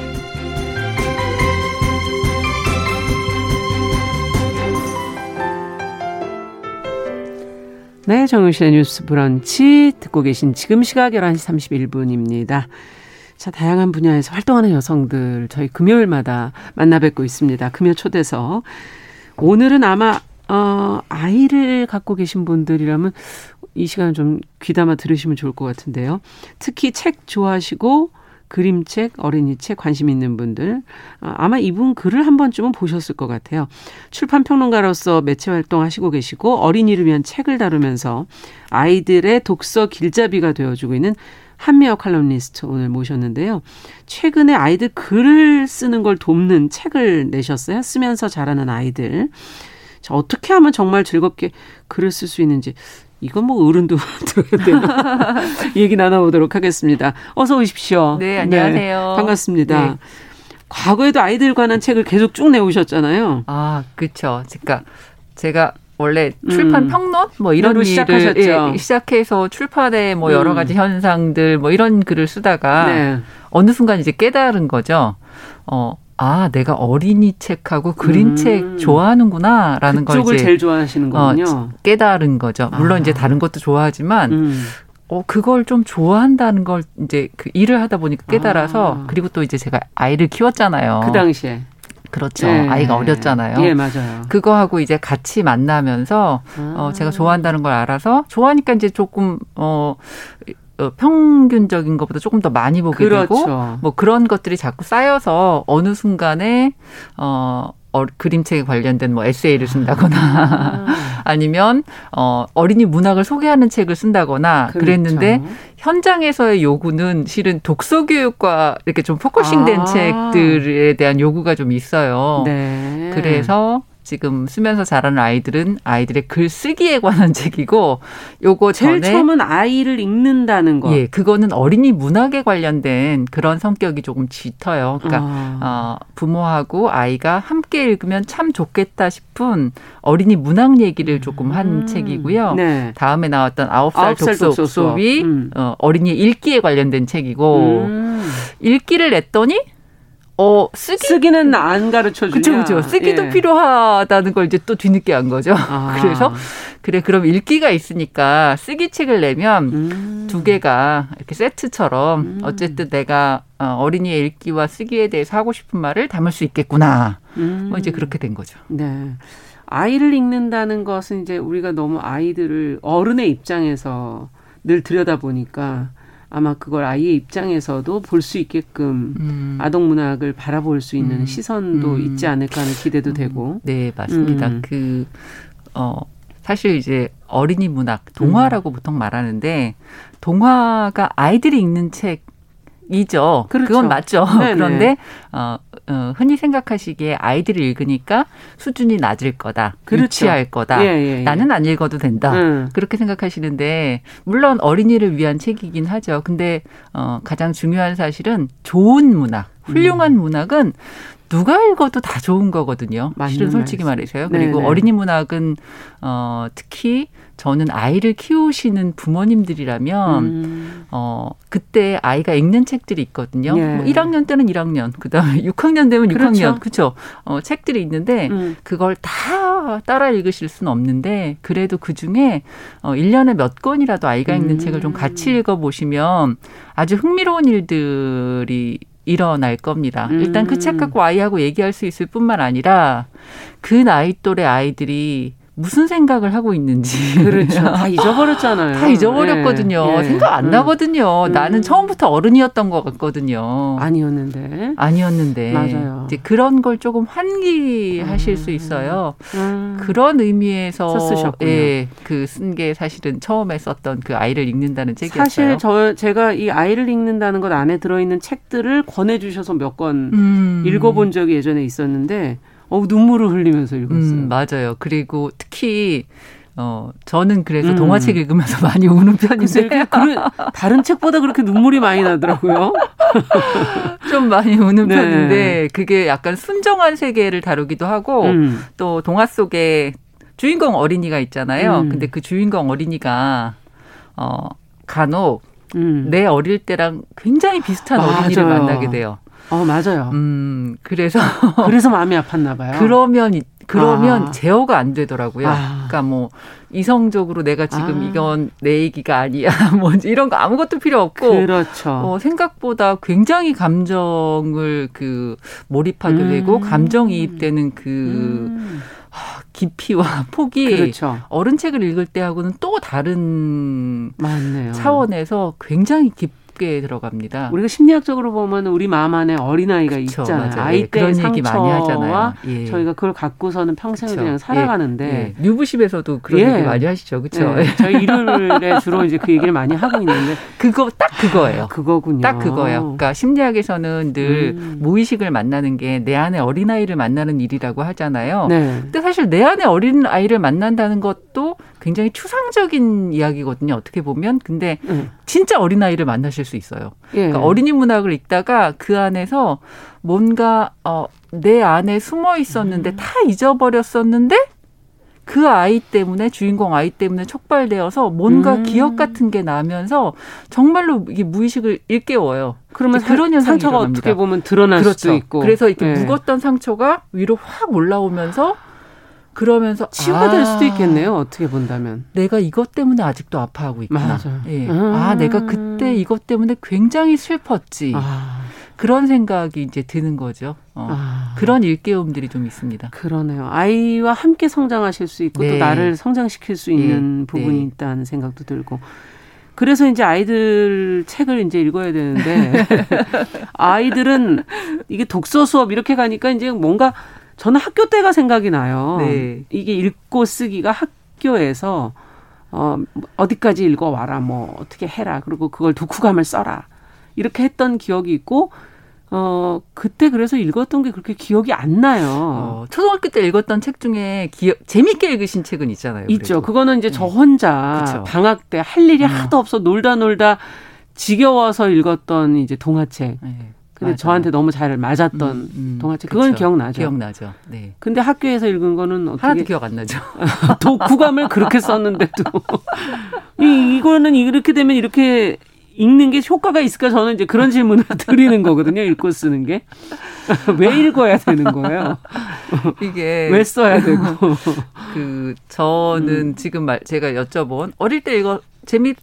네, 정용실의 뉴스 브런치 듣고 계신 지금 시각 11시 31분입니다. 자, 다양한 분야에서 활동하는 여성들 저희 금요일마다 만나 뵙고 있습니다. 금요 초대석. 오늘은 아마 어, 아이를 갖고 계신 분들이라면 이 시간을 좀 귀담아 들으시면 좋을 것 같은데요. 특히 책 좋아하시고 그림책, 어린이책 관심 있는 분들 아, 아마 이분 글을 한 번쯤은 보셨을 것 같아요. 출판 평론가로서 매체 활동하시고 계시고 어린이를 위한 책을 다루면서 아이들의 독서 길잡이가 되어주고 있는 한미어 칼럼니스트 오늘 모셨는데요. 최근에 아이들 글을 쓰는 걸 돕는 책을 내셨어요. 쓰면서 자라는 아이들. 자, 어떻게 하면 정말 즐겁게 글을 쓸 수 있는지 이건 뭐 어른도 들어야 되나 얘기 나눠보도록 하겠습니다. 어서 오십시오. 네, 안녕하세요. 반갑습니다. 네. 과거에도 아이들 관한 책을 계속 쭉 내오셨잖아요. 아, 그렇죠. 그러니까 제가 원래 출판 음. 평론 뭐 이런 일을 시작하셨죠. 예, 시작해서 출판에 뭐 여러 음. 가지 현상들 뭐 이런 글을 쓰다가 네. 어느 순간 이제 깨달은 거죠. 어, 아, 내가 어린이 책하고 그림책 음. 좋아하는구나 라는 걸 그쪽을 이제 제일 좋아하시는 거군요. 어, 깨달은 거죠. 물론 아. 이제 다른 것도 좋아하지만 음. 어, 그걸 좀 좋아한다는 걸 이제 그 일을 하다 보니까 깨달아서 아. 그리고 또 이제 제가 아이를 키웠잖아요. 그 당시에. 그렇죠. 네. 아이가 어렸잖아요. 예, 맞아요. 그거하고 이제 같이 만나면서 아. 어 제가 좋아한다는 걸 알아서 좋아하니까 이제 조금 어, 어 평균적인 것보다 조금 더 많이 보게 되고 그렇죠. 뭐 그런 것들이 자꾸 쌓여서 어느 순간에 어 어, 그림책에 관련된 뭐 에세이를 쓴다거나 아. 아니면 어 어린이 문학을 소개하는 책을 쓴다거나 그렇죠. 그랬는데 현장에서의 요구는 실은 독서 교육과 이렇게 좀 포커싱된 아. 책들에 대한 요구가 좀 있어요. 네. 그래서 지금 쓰면서 자라는 아이들은 아이들의 글쓰기에 관한 책이고 요거 제일 처음은 아이를 읽는다는 거. 예, 그거는 어린이 문학에 관련된 그런 성격이 조금 짙어요. 그러니까 아. 어, 부모하고 아이가 함께 읽으면 참 좋겠다 싶은 어린이 문학 얘기를 조금 한 음. 책이고요. 네. 다음에 나왔던 아홉 살 독서 독서 수업. 수업이 음. 어, 어린이 읽기에 관련된 책이고 음. 읽기를 냈더니 어, 쓰기 쓰기 는 안 가르쳐 주냐. 그렇죠, 그렇죠. 쓰기도 예. 필요하다는 걸 이제 또 뒤늦게 안 거죠. 아. 그래서 그래 그럼 읽기가 있으니까 쓰기 책을 내면 음. 두 개가 이렇게 세트처럼 음. 어쨌든 내가 어, 어린이의 읽기와 쓰기에 대해서 하고 싶은 말을 담을 수 있겠구나. 음. 뭐 이제 그렇게 된 거죠. 네. 아이를 읽는다는 것은 이제 우리가 너무 아이들을 어른의 입장에서 늘 들여다 보니까 아마 그걸 아이의 입장에서도 볼 수 있게끔 음. 아동 문학을 바라볼 수 있는 음. 시선도 음. 있지 않을까 하는 기대도 되고. 네, 맞습니다. 음. 그, 어, 사실 이제 어린이 문학, 동화라고 음. 보통 말하는데, 동화가 아이들이 읽는 책 이죠. 그렇죠. 그건 맞죠. 네네. 그런데, 어, 어, 흔히 생각하시기에 아이들이 읽으니까 수준이 낮을 거다. 그렇죠. 유치할 거다. 예, 예, 예. 나는 안 읽어도 된다. 음. 그렇게 생각하시는데 물론 어린이를 위한 책이긴 하죠. 근데 어 가장 중요한 사실은 좋은 문학, 훌륭한 문학은 누가 읽어도 다 좋은 거거든요. 실은 솔직히. 말해서요. 그리고 네네. 어린이 문학은 어 특히 저는 아이를 키우시는 부모님들이라면 음. 어 그때 아이가 읽는 책들이 있거든요. 예. 뭐 1학년 때는 1학년, 그다음에 6학년 되면 그렇죠. 6학년, 그렇죠. 어 책들이 있는데 음. 그걸 다 따라 읽으실 수는 없는데 그래도 그 중에 어 1년에 몇 권이라도 아이가 읽는 음. 책을 좀 같이 읽어 보시면 아주 흥미로운 일들이 일어날 겁니다. 음. 일단 그 책 갖고 아이하고 얘기할 수 있을 뿐만 아니라 그 나이 또래 아이들이 무슨 생각을 하고 있는지 그렇죠. 다 잊어버렸잖아요. 다 잊어버렸거든요. 예, 예. 생각 안 음. 나거든요. 음. 나는 처음부터 어른이었던 것 같거든요. 아니었는데. 아니었는데 맞아요. 이제 그런 걸 조금 환기하실 음. 수 있어요. 음. 그런 의미에서 썼으셨군요. 예, 그 쓴 게 사실은 처음에 썼던 그 아이를 읽는다는 책이었어요. 사실 저 제가 이 아이를 읽는다는 것 안에 들어있는 책들을 권해주셔서 몇권 음. 읽어본 적이 예전에 있었는데 어 눈물을 흘리면서 읽었어요. 음, 맞아요. 그리고 특히 어 저는 그래서 음. 동화책 읽으면서 많이 우는 편인데 이렇게 그런 다른 책보다 그렇게 눈물이 많이 나더라고요. 좀 많이 우는 네. 편인데 그게 약간 순정한 세계를 다루기도 하고 음. 또 동화 속에 주인공 어린이가 있잖아요. 음. 근데 그 주인공 어린이가 어 간혹 음. 내 어릴 때랑 굉장히 비슷한 맞아요. 어린이를 만나게 돼요. 어 맞아요. 음, 그래서 그래서 마음이 아팠나 봐요. 그러면 이- 그러면 아. 제어가 안 되더라고요. 아. 그러니까 뭐 이성적으로 내가 지금 아. 이건 내 얘기가 아니야. 뭐 이런 거 아무것도 필요 없고 그렇죠. 어, 생각보다 굉장히 감정을 그 몰입하게 음. 되고 감정이입되는 그 음. 깊이와 폭이 그렇죠. 어른 책을 읽을 때하고는 또 다른 맞네요. 차원에서 굉장히 깊 게 들어갑니다. 우리가 심리학적으로 보면 우리 마음 안에 어린아이가 그쵸, 있잖아요. 맞아요. 아이 예, 하잖아요. 상처와 예. 저희가 그걸 갖고서는 평생을 그쵸. 그냥 살아가는데 예, 뉴부십에서도 그런 예. 얘기 많이 하시죠, 그렇죠? 네, 저희 일요일에 주로 이제 그 얘기를 많이 하고 있는데 그거 딱 그거예요. 그거군요. 딱 그거예요. 그러니까 심리학에서는 늘 음. 무의식을 만나는 게 내 안에 어린아이를 만나는 일이라고 하잖아요. 네. 근데 사실 내 안에 어린 아이를 만난다는 것도 굉장히 추상적인 이야기거든요. 어떻게 보면. 근데 네. 진짜 어린 아이를 만나실 수 있어요. 예. 그러니까 어린이 문학을 읽다가 그 안에서 뭔가 어, 내 안에 숨어 있었는데 다 잊어버렸었는데 그 아이 때문에 주인공 아이 때문에 촉발되어서 뭔가 음. 기억 같은 게 나면서 정말로 이게 무의식을 일깨워요. 그러면 그런 상- 현상이 상처가 일어납니다. 어떻게 보면 드러날 그렇죠. 수도 있고. 그래서 이렇게 예. 묵었던 상처가 위로 확 올라오면서 그러면서 치유가 아, 될 수도 있겠네요. 어떻게 본다면. 내가 이것 때문에 아직도 아파하고 있구나. 예. 음. 아, 내가 그때 이것 때문에 굉장히 슬펐지. 아, 그런 생각이 이제 드는 거죠. 어. 아. 그런 일깨움들이 좀 있습니다. 그러네요. 아이와 함께 성장하실 수 있고 또 네. 나를 성장시킬 수 있는 네. 부분이 네. 있다는 생각도 들고. 그래서 이제 아이들 책을 이제 읽어야 되는데 아이들은 이게 독서 수업 이렇게 가니까 이제 뭔가 저는 학교 때가 생각이 나요. 네. 이게 읽고 쓰기가 학교에서 어 어디까지 읽어 와라 뭐 어떻게 해라 그리고 그걸 독후감을 써라 이렇게 했던 기억이 있고 어 그때 그래서 읽었던 게 그렇게 기억이 안 나요. 어, 초등학교 때 읽었던 책 중에 기억, 재밌게 읽으신 책은 있잖아요. 있죠. 그래도. 그거는 이제 저 혼자 그쵸. 방학 때 할 일이 어. 하도 없어 놀다 놀다 지겨워서 읽었던 이제 동화책. 네, 근데 맞아요. 저한테 너무 잘 맞았던 음, 음, 동화책. 그건 그쵸. 기억나죠. 기억나죠. 네. 근데 학교에서 읽은 거는 하나도 어떻게 기억 안 나죠. 독후감을 그렇게 썼는데도 이 이거는 이렇게 되면 이렇게 읽는 게 효과가 있을까 저는 이제 그런 질문을 드리는 거거든요. 읽고 쓰는 게. 왜 읽어야 되는 거예요? 이게 왜 써야 되고. 그 저는 음. 지금 말 제가 여쭤본 어릴 때 이거 재미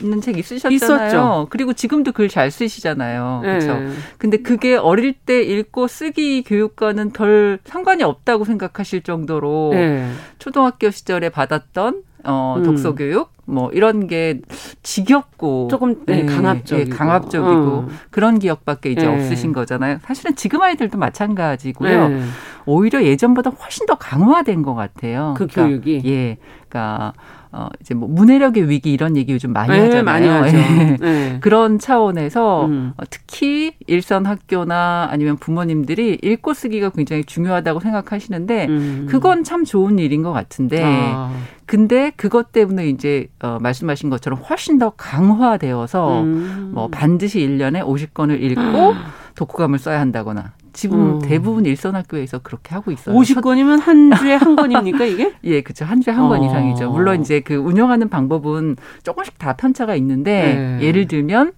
있는 책 있으셨잖아요. 있었죠. 그리고 지금도 글 잘 쓰시잖아요. 그렇죠. 네. 근데 그게 어릴 때 읽고 쓰기 교육과는 별 상관이 없다고 생각하실 정도로 네. 초등학교 시절에 받았던 어, 음. 독서 교육 뭐 이런 게 지겹고 조금 네, 강압적이고, 네, 강압적이고 어. 그런 기억밖에 이제 네. 없으신 거잖아요. 사실은 지금 아이들도 마찬가지고요. 네. 오히려 예전보다 훨씬 더 강화된 것 같아요. 그 그러니까, 교육이 예, 그러니까 어 이제 뭐 문해력의 위기 이런 얘기 요즘 많이 네, 하잖아요. 많이 하죠. 예. 네. 그런 차원에서 음. 어, 특히 일선 학교나 아니면 부모님들이 읽고 쓰기가 굉장히 중요하다고 생각하시는데 음. 그건 참 좋은 일인 것 같은데 아. 근데 그것 때문에 이제 어 말씀하신 것처럼 훨씬 더 강화되어서 음. 뭐 반드시 1년에 50권을 읽고 독후감을 써야 한다거나 지금 음. 대부분 일선 학교에서 그렇게 하고 있어요. 50권이면 한 주에 한 권입니까 이게? 예, 그렇죠. 한 주에 한권 어. 이상이죠. 물론 이제 그 운영하는 방법은 조금씩 다 편차가 있는데 네. 예를 들면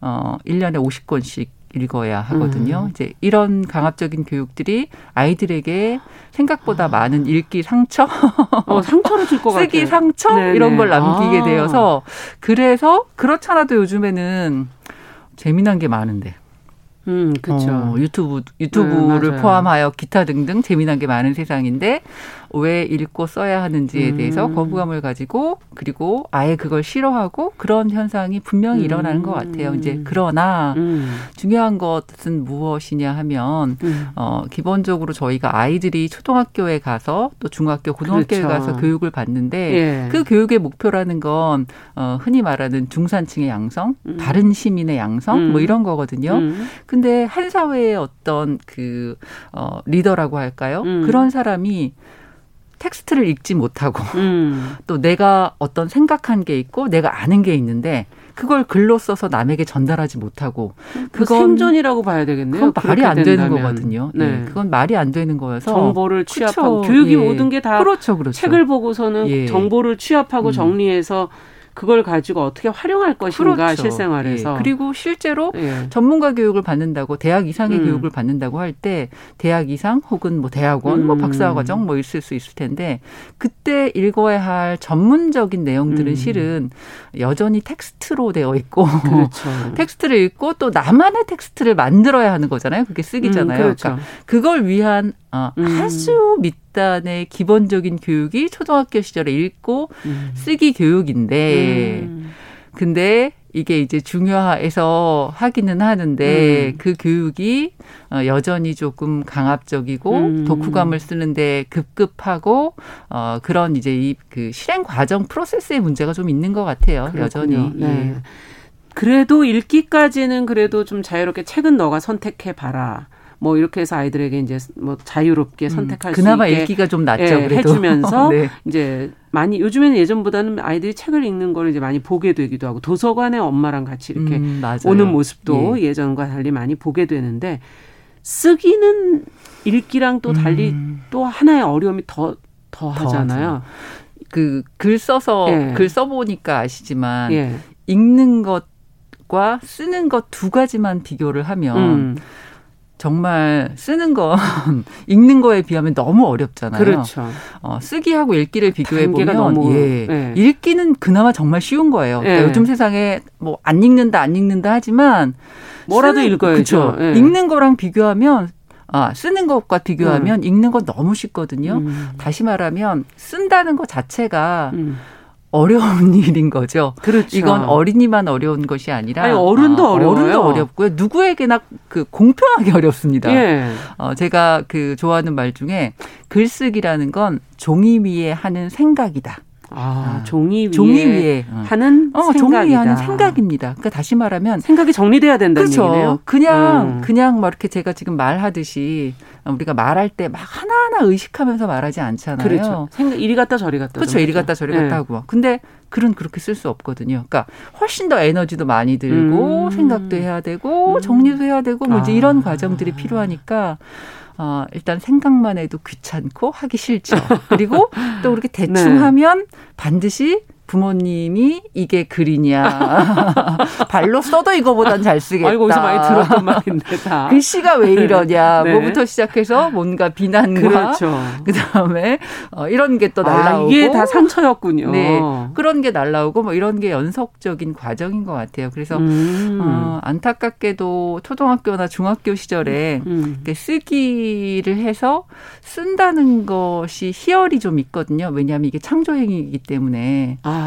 어 1년에 50권씩 읽어야 하거든요. 음. 이제 이런 강압적인 교육들이 아이들에게 생각보다 아. 많은 읽기 상처, 어, 상처를 줄 것 같아요. 쓰기 상처 네네. 이런 걸 남기게 아. 되어서 그래서 그렇잖아도 요즘에는 재미난 게 많은데 음, 그렇죠. 어, 유튜브 유튜브를 음, 포함하여 기타 등등 재미난 게 많은 세상인데 왜 읽고 써야 하는지에 대해서 음. 거부감을 가지고 그리고 아예 그걸 싫어하고 그런 현상이 분명히 음. 일어나는 것 같아요. 이제 그러나 음. 중요한 것은 무엇이냐 하면 음. 어 기본적으로 저희가 아이들이 초등학교에 가서 또 중학교 고등학교에 그렇죠. 가서 교육을 받는데 예. 그 교육의 목표라는 건 어, 흔히 말하는 중산층의 양성, 음. 바른 시민의 양성 뭐 음. 이런 거거든요. 근데 한 사회의 어떤 그 어, 리더라고 할까요? 그런 사람이 텍스트를 읽지 못하고 음. 또 내가 어떤 생각한 게 있고 내가 아는 게 있는데 그걸 글로 써서 남에게 전달하지 못하고 그 그건 생존이라고 봐야 되겠네요. 그건 말이 안 된다면. 되는 거거든요. 네. 네. 그건 말이 안 되는 거여서 정보를 취합하고 그쵸. 교육이 예. 모든 게다 그렇죠, 그렇죠. 책을 보고서는 예. 정보를 취합하고 음. 정리해서 그걸 가지고 어떻게 활용할 것인가 그렇죠. 실생활에서 예. 그리고 실제로 예. 전문가 교육을 받는다고 대학 이상의 음. 교육을 받는다고 할 때 대학 이상 혹은 뭐 대학원 뭐 음. 뭐 박사 과정 뭐 있을 수 있을 텐데 그때 읽어야 할 전문적인 내용들은 음. 실은 여전히 텍스트로 되어 있고 그렇죠. 텍스트를 읽고 또 나만의 텍스트를 만들어야 하는 거잖아요. 그게 쓰기잖아요. 음, 그렇죠. 그러니까 그걸 위한 어, 음. 아주 밑 단의 기본적인 교육이 초등학교 시절에 읽고 음. 쓰기 교육인데, 음. 근데 이게 이제 중요해서 하기는 하는데 음. 그 교육이 어, 여전히 조금 강압적이고 음. 독후감을 쓰는데 급급하고 어 그런 이제 이 그 실행 과정 프로세스의 문제가 좀 있는 것 같아요. 그렇군요. 여전히. 네. 예. 그래도 읽기까지는 그래도 좀 자유롭게 책은 너가 선택해 봐라. 뭐 이렇게 해서 아이들에게 이제 뭐 자유롭게 음, 선택할 음, 수 그나마 있게 읽기가 좀 낫죠. 예, 해주면서 네. 이제 많이 요즘에는 예전보다는 아이들이 책을 읽는 걸 이제 많이 보게 되기도 하고 도서관에 엄마랑 같이 이렇게 음, 오는 모습도 예. 전과 달리 많이 보게 되는데 쓰기는 읽기랑 또 달리 음. 또 하나의 어려움이 더 더 하잖아요. 그 글 써서 예. 글 써보니까 아시지만 예. 읽는 것과 쓰는 것 두 가지만 비교를 하면 음. 정말 쓰는 건 읽는 거에 비하면 너무 어렵잖아요. 그렇죠. 어, 쓰기하고 읽기를 비교해 보면 예, 네. 읽기는 그나마 정말 쉬운 거예요. 그러니까 네. 요즘 세상에 뭐 안 읽는다 안 읽는다 하지만 뭐라도 쓰는, 읽어야죠. 네. 읽는 거랑 비교하면 아, 쓰는 것과 비교하면 음. 읽는 건 너무 쉽거든요. 음. 다시 말하면 쓴다는 것 자체가 음. 어려운 일인 거죠. 그렇죠. 이건 어린이만 어려운 것이 아니라 아니, 어른도 아, 어려워요. 어른도 어렵고요. 누구에게나 그 공평하게 어렵습니다. 예. 어, 제가 그 좋아하는 말 중에 글쓰기라는 건 종이 위에 하는 생각이다. 아, 아, 종이 위에, 종이 위에 어. 하는 어, 종이 위에 하는 생각입니다. 그러니까 다시 말하면 생각이 정리돼야 된다는 그렇죠. 얘기네요. 그냥 음. 그냥 막 이렇게 제가 지금 말하듯이 우리가 말할 때 막 하나하나 의식하면서 말하지 않잖아요. 그렇죠. 생각 이리 갔다 저리 갔다. 그렇죠. 이리 갔다 저리 갔다 네. 하고. 근데 글은 그렇게 쓸 수 없거든요. 그러니까 훨씬 더 에너지도 많이 들고 음. 생각도 해야 되고 음. 정리도 해야 되고 뭐 이제 아. 이런 과정들이 필요하니까 어, 일단 생각만 해도 귀찮고 하기 싫죠. 그리고 또 그렇게 대충 네. 하면 반드시 부모님이 이게 글이냐 발로 써도 이거보단 잘 쓰겠다. 아이고 어디서 많이 들었던 말인데 다. 글씨가 왜 이러냐 네. 뭐부터 시작해서 뭔가 비난과 그렇죠. 그 다음에 어, 이런 게또 아, 날라오고 이게 다 상처였군요. 네 그런 게 날라오고 뭐 이런 게 연속적인 과정인 것 같아요. 그래서 음. 어, 안타깝게도 초등학교나 중학교 시절에 음. 이렇게 쓰기를 해서 쓴다는 것이 희열이 좀 있거든요. 왜냐하면 이게 창조행위이기 때문에 아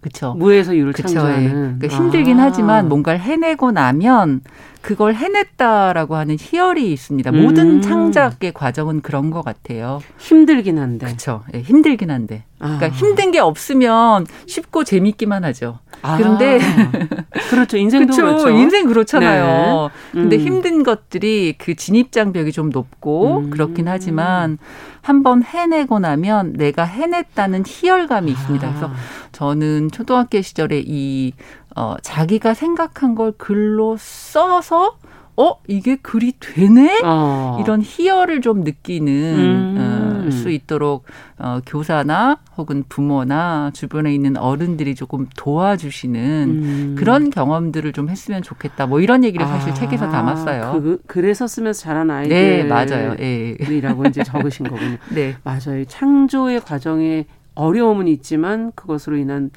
그렇죠. 무에서 유를 그쵸. 예. 창조하는. 그러니까 힘들긴 아. 하지만 뭔가를 해내고 나면 그걸 해냈다라고 하는 희열이 있습니다. 음. 모든 창작의 과정은 그런 것 같아요. 힘들긴 한데. 그렇죠. 예, 힘들긴 한데. 아. 그러니까 힘든 게 없으면 쉽고 재밌기만 하죠. 아. 그런데 그렇죠. 인생도 그쵸. 그렇죠. 인생 그렇잖아요. 네. 근데 음. 힘든 것들이 그 진입 장벽이 좀 높고 음. 그렇긴 하지만 한번 해내고 나면 내가 해냈다는 희열감이 있습니다. 아. 그래서 저는 초등학교 시절에 이 어, 자기가 생각한 걸 글로 써서 어 이게 글이 되네 어. 이런 희열을 좀 느끼는 음. 어, 수 있도록 어, 교사나 혹은 부모나 주변에 있는 어른들이 조금 도와주시는 음. 그런 경험들을 좀 했으면 좋겠다. 뭐 이런 얘기를 사실 아, 책에서 담았어요. 그, 그래서 쓰면서 자란 아이들. 네, 맞아요. 예. 이라고 이제 적으신 거군요. 네. 맞아요. 창조의 과정에 어려움은 있지만 그것으로 인한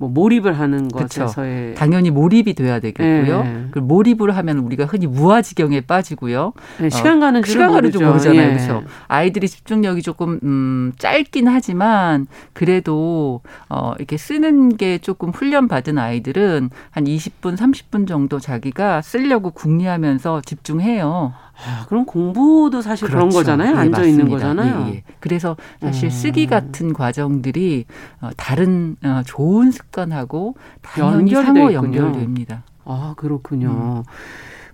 뭐 몰입을 하는. 것에서의 당연히 몰입이 돼야 되겠고요. 네. 그 몰입을 하면 우리가 흔히 무아지경에 빠지고요. 네, 시간 가는 줄 시간 가는 줄. 모르잖아요. 예. 그렇죠. 아이들이 집중력이 조금 음 짧긴 하지만 그래도 어 이렇게 쓰는 게 조금 훈련 받은 아이들은 한 20분, 30분 정도 자기가 쓰려고 궁리하면서 집중해요. 아, 그럼 공부도 사실 그런 그렇죠. 거잖아요. 예, 앉아 있는. 거잖아요. 예, 예. 그래서 사실 음. 쓰기 같은 과정들이 어, 다른 어, 좋은 습관하고 당연히 상호. 연결됩니다. 아, 그렇군요. 음.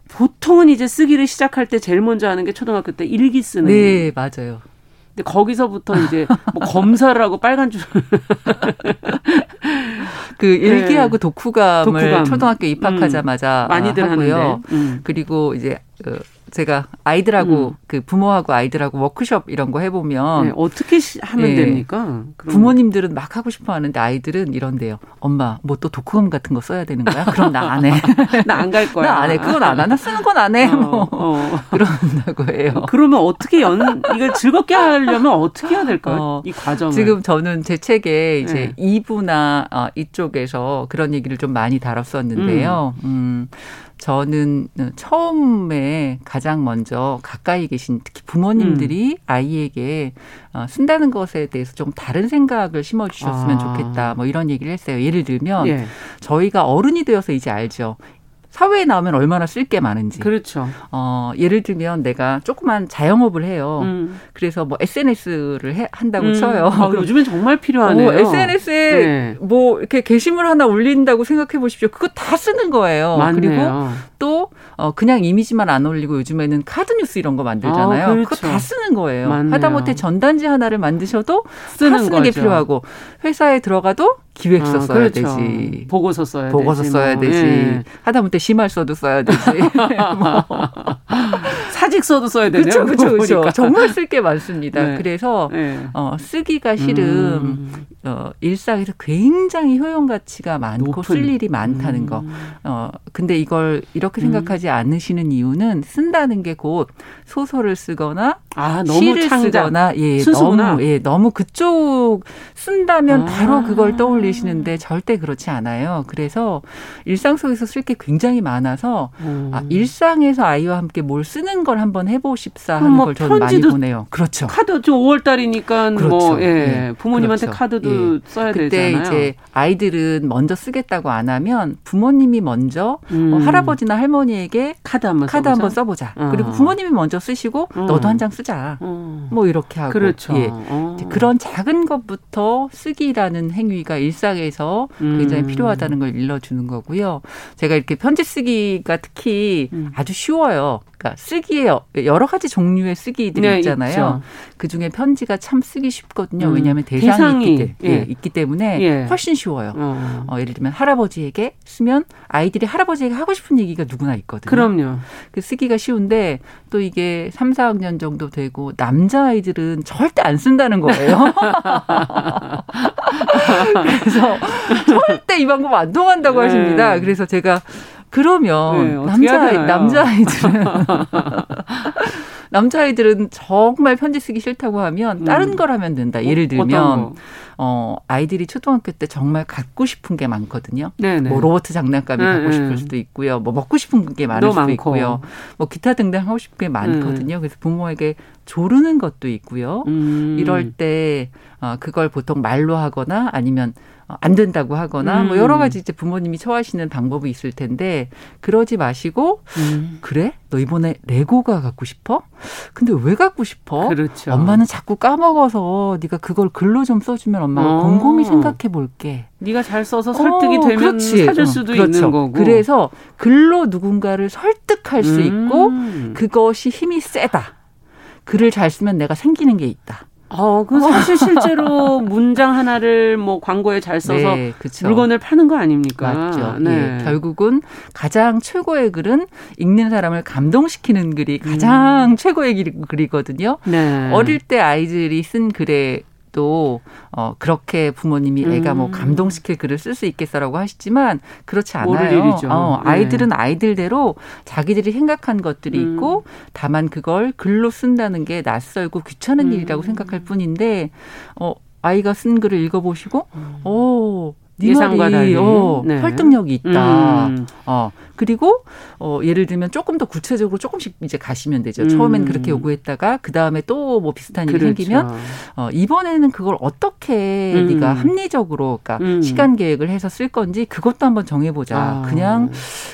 보통은 이제 쓰기를 시작할 때 제일 먼저 하는 게 초등학교 때 일기 쓰는. 네, 맞아요. 근데 거기서부터 이제 뭐 검사를 하고 빨간 줄. 그 일기하고 독후감을 네. 독후감. 초등학교 입학하자마자 음, 많이들 하고요. 음. 그리고 이제 어, 제가 아이들하고 음. 그 부모하고 아이들하고 워크숍 이런 거 해보면 네, 어떻게 시- 하면 예. 됩니까? 그럼 부모님들은 막 하고 싶어 하는데 아이들은 이런데요. 엄마, 뭐 또 독후감 같은 거 써야 되는 거야? 그럼 나 안 해. 나 안 갈 거야. 나 안 해. 그건 안 해. 나 쓰는 건 안 해. 어, 뭐 어. 그런다고 해요. 그러면 어떻게 연 이걸 즐겁게 하려면 어떻게 해야 될까요? 어, 이 과정을. 지금 저는 제 책에 이제 네. 이 2부나 어, 이쪽에서 그런 얘기를 좀 많이 다뤘었는데요. 음. 저는 처음에 가장 먼저 가까이 계신 특히 부모님들이 음. 아이에게 어, 쓴다는 것에 대해서 좀 다른 생각을 심어주셨으면 아. 좋겠다. 뭐 이런 얘기를 했어요. 예를 들면 예. 저희가 어른이 되어서 이제 알죠. 사회에 나오면 얼마나 쓸 게 많은지. 그렇죠. 어, 예를 들면 내가 조그만 자영업을 해요. 음. 그래서 뭐 SNS를 해, 한다고 음. 쳐요. 아, 요즘엔 정말 필요하네요. 어, SNS에 네. 뭐 이렇게 게시물 하나 올린다고 생각해 보십시오. 그거 다 쓰는 거예요. 맞네요. 그리고 또 어, 그냥 이미지만 안 올리고 요즘에는 카드 뉴스 이런 거 만들잖아요. 아, 그렇죠. 그거 다 쓰는 거예요. 맞네요. 하다못해 전단지 하나를 만드셔도 쓰는 다 쓰는 게. 필요하고 회사에 들어가도 기획서 아, 써야 그렇죠. 되지. 보고서 써야 보고서 되지. 써야 뭐. 되지. 예. 하다못해 심할서도 써야 되지. 뭐. 사직서도 써야 되네요. 그렇죠, 그렇죠, 그렇죠. 정말 쓸 게 많습니다. 네. 그래서 예. 어, 쓰기가 실은 음. 어, 일상에서 굉장히 효용 가치가 많고 높은. 쓸 일이 많다는 음. 거. 어, 근데 이걸 이렇게 생각하지 않으시는 이유는 쓴다는 게 곧 소설을 쓰거나 아, 시를 창작. 쓰거나 예, 순수구나. 너무 예, 너무 그쪽 쓴다면 아. 바로 그걸 떠올리시는데 절대 그렇지 않아요. 그래서 일상 속에서 쓸 게 굉장히 많아서 음. 아, 일상에서 아이와 함께 뭘 쓰는 걸 한번 해보십사 그럼 하는 뭐 걸 저는 많이 보내요. 그렇죠. 카드 좀 5월 달이니까 뭐 그렇죠. 예. 예. 부모님한테 그렇죠. 카드도 예. 써야 그때 되잖아요. 이제 아이들은 먼저 쓰겠다고 안 하면 부모님이 먼저 음. 어, 할아버지나 할머니에게 카드 한번 카드 써보자. 한번 써보자. 어. 그리고 부모님이 먼저 쓰시고 음. 너도 한 장 쓰자. 어. 뭐 이렇게 하고 그렇죠. 예. 어. 그런 작은 것부터 쓰기라는 행위가 일상에서 음. 굉장히 필요하다는 걸 일러주는 거고요. 제가 이렇게 편지 쓰기가 특히 음. 아주 쉬워요. 그러니까 쓰기에 여- 여러 가지 종류의 쓰기들이 네, 있잖아요. 있죠. 그 중에 편지가 참 쓰기 쉽거든요. 음. 왜냐하면 대상이, 대상이, 있기, 때, 예. 예, 있기 때문에 예. 훨씬 쉬워요. 어. 어, 예를 들면 할아버지에게 쓰면 아이들이 할아버지에게 하고 싶은 얘기가 누구나 있거든요. 그럼요. 그 쓰기가 쉬운데 또 이게 3, 4학년 정도 되고 남자 아이들은 절대 안 쓴다는 거예요. 그래서 절대 이 방법 안 통한다고 네. 하십니다. 그래서 제가 그러면 네, 남자 되나요? 남자 아이들은 남자 아이들은 정말 편지 쓰기 싫다고 하면 다른 음. 걸 하면 된다. 예를 어, 어떤 들면 거? 어 아이들이 초등학교 때 정말 갖고 싶은 게 많거든요. 네네. 뭐 로봇 장난감이 네, 갖고 네. 싶을 수도 있고요. 뭐 먹고 싶은 게 많을 너 수도 많고. 있고요. 뭐 기타 등등 하고 싶은 게 많거든요. 그래서 부모에게 조르는 것도 있고요. 음. 이럴 때 어, 그걸 보통 말로 하거나 아니면 어, 안 된다고 하거나 뭐 음. 여러 가지 이제 부모님이 처하시는 방법이 있을 텐데 그러지 마시고 음. 그래 너 이번에 레고가 갖고 싶어? 근데 왜 갖고 싶어? 그렇죠. 엄마는 자꾸 까먹어서 네가 그걸 글로 좀 써주면 엄마가 어. 곰곰이 생각해 볼게. 네가 잘 써서 설득이 어, 되면 그렇지. 사줄 어, 수도 그렇죠. 있는 거고. 그래서 글로 누군가를 설득할 수 있고 음. 그것이 힘이 세다. 글을 잘 쓰면 내가 생기는 게 있다. 어, 그 사실 실제로 문장 하나를 뭐 광고에 잘 써서 네. 물건을 파는 거 아닙니까? 맞죠. 네. 예, 결국은 가장 최고의 글은 읽는 사람을 감동시키는 글이 가장 최고의 길- 글이거든요. 네. 어릴 때 아이들이 쓴 글에 또 어, 그렇게 부모님이 애가 뭐 음. 감동시킬 글을 쓸 수 있겠어라고 하시지만 그렇지 않아요. 어, 네. 아이들은 아이들대로 자기들이 생각한 것들이 음. 있고 다만 그걸 글로 쓴다는 게 낯설고 귀찮은 음. 일이라고 생각할 뿐인데 어, 아이가 쓴 글을 읽어보시고 어, 네 예상과 말이 달리. 어, 네. 설득력이 있다. 음. 어, 그리고, 어, 예를 들면 조금 더 구체적으로 조금씩 이제 가시면 되죠. 음. 처음엔 그렇게 요구했다가, 그 다음에 또 뭐 비슷한 일이 그렇죠. 생기면, 어, 이번에는 그걸 어떻게 음. 네가 합리적으로, 그러니까 음. 시간 계획을 해서 쓸 건지 그것도 한번 정해보자. 아. 그냥,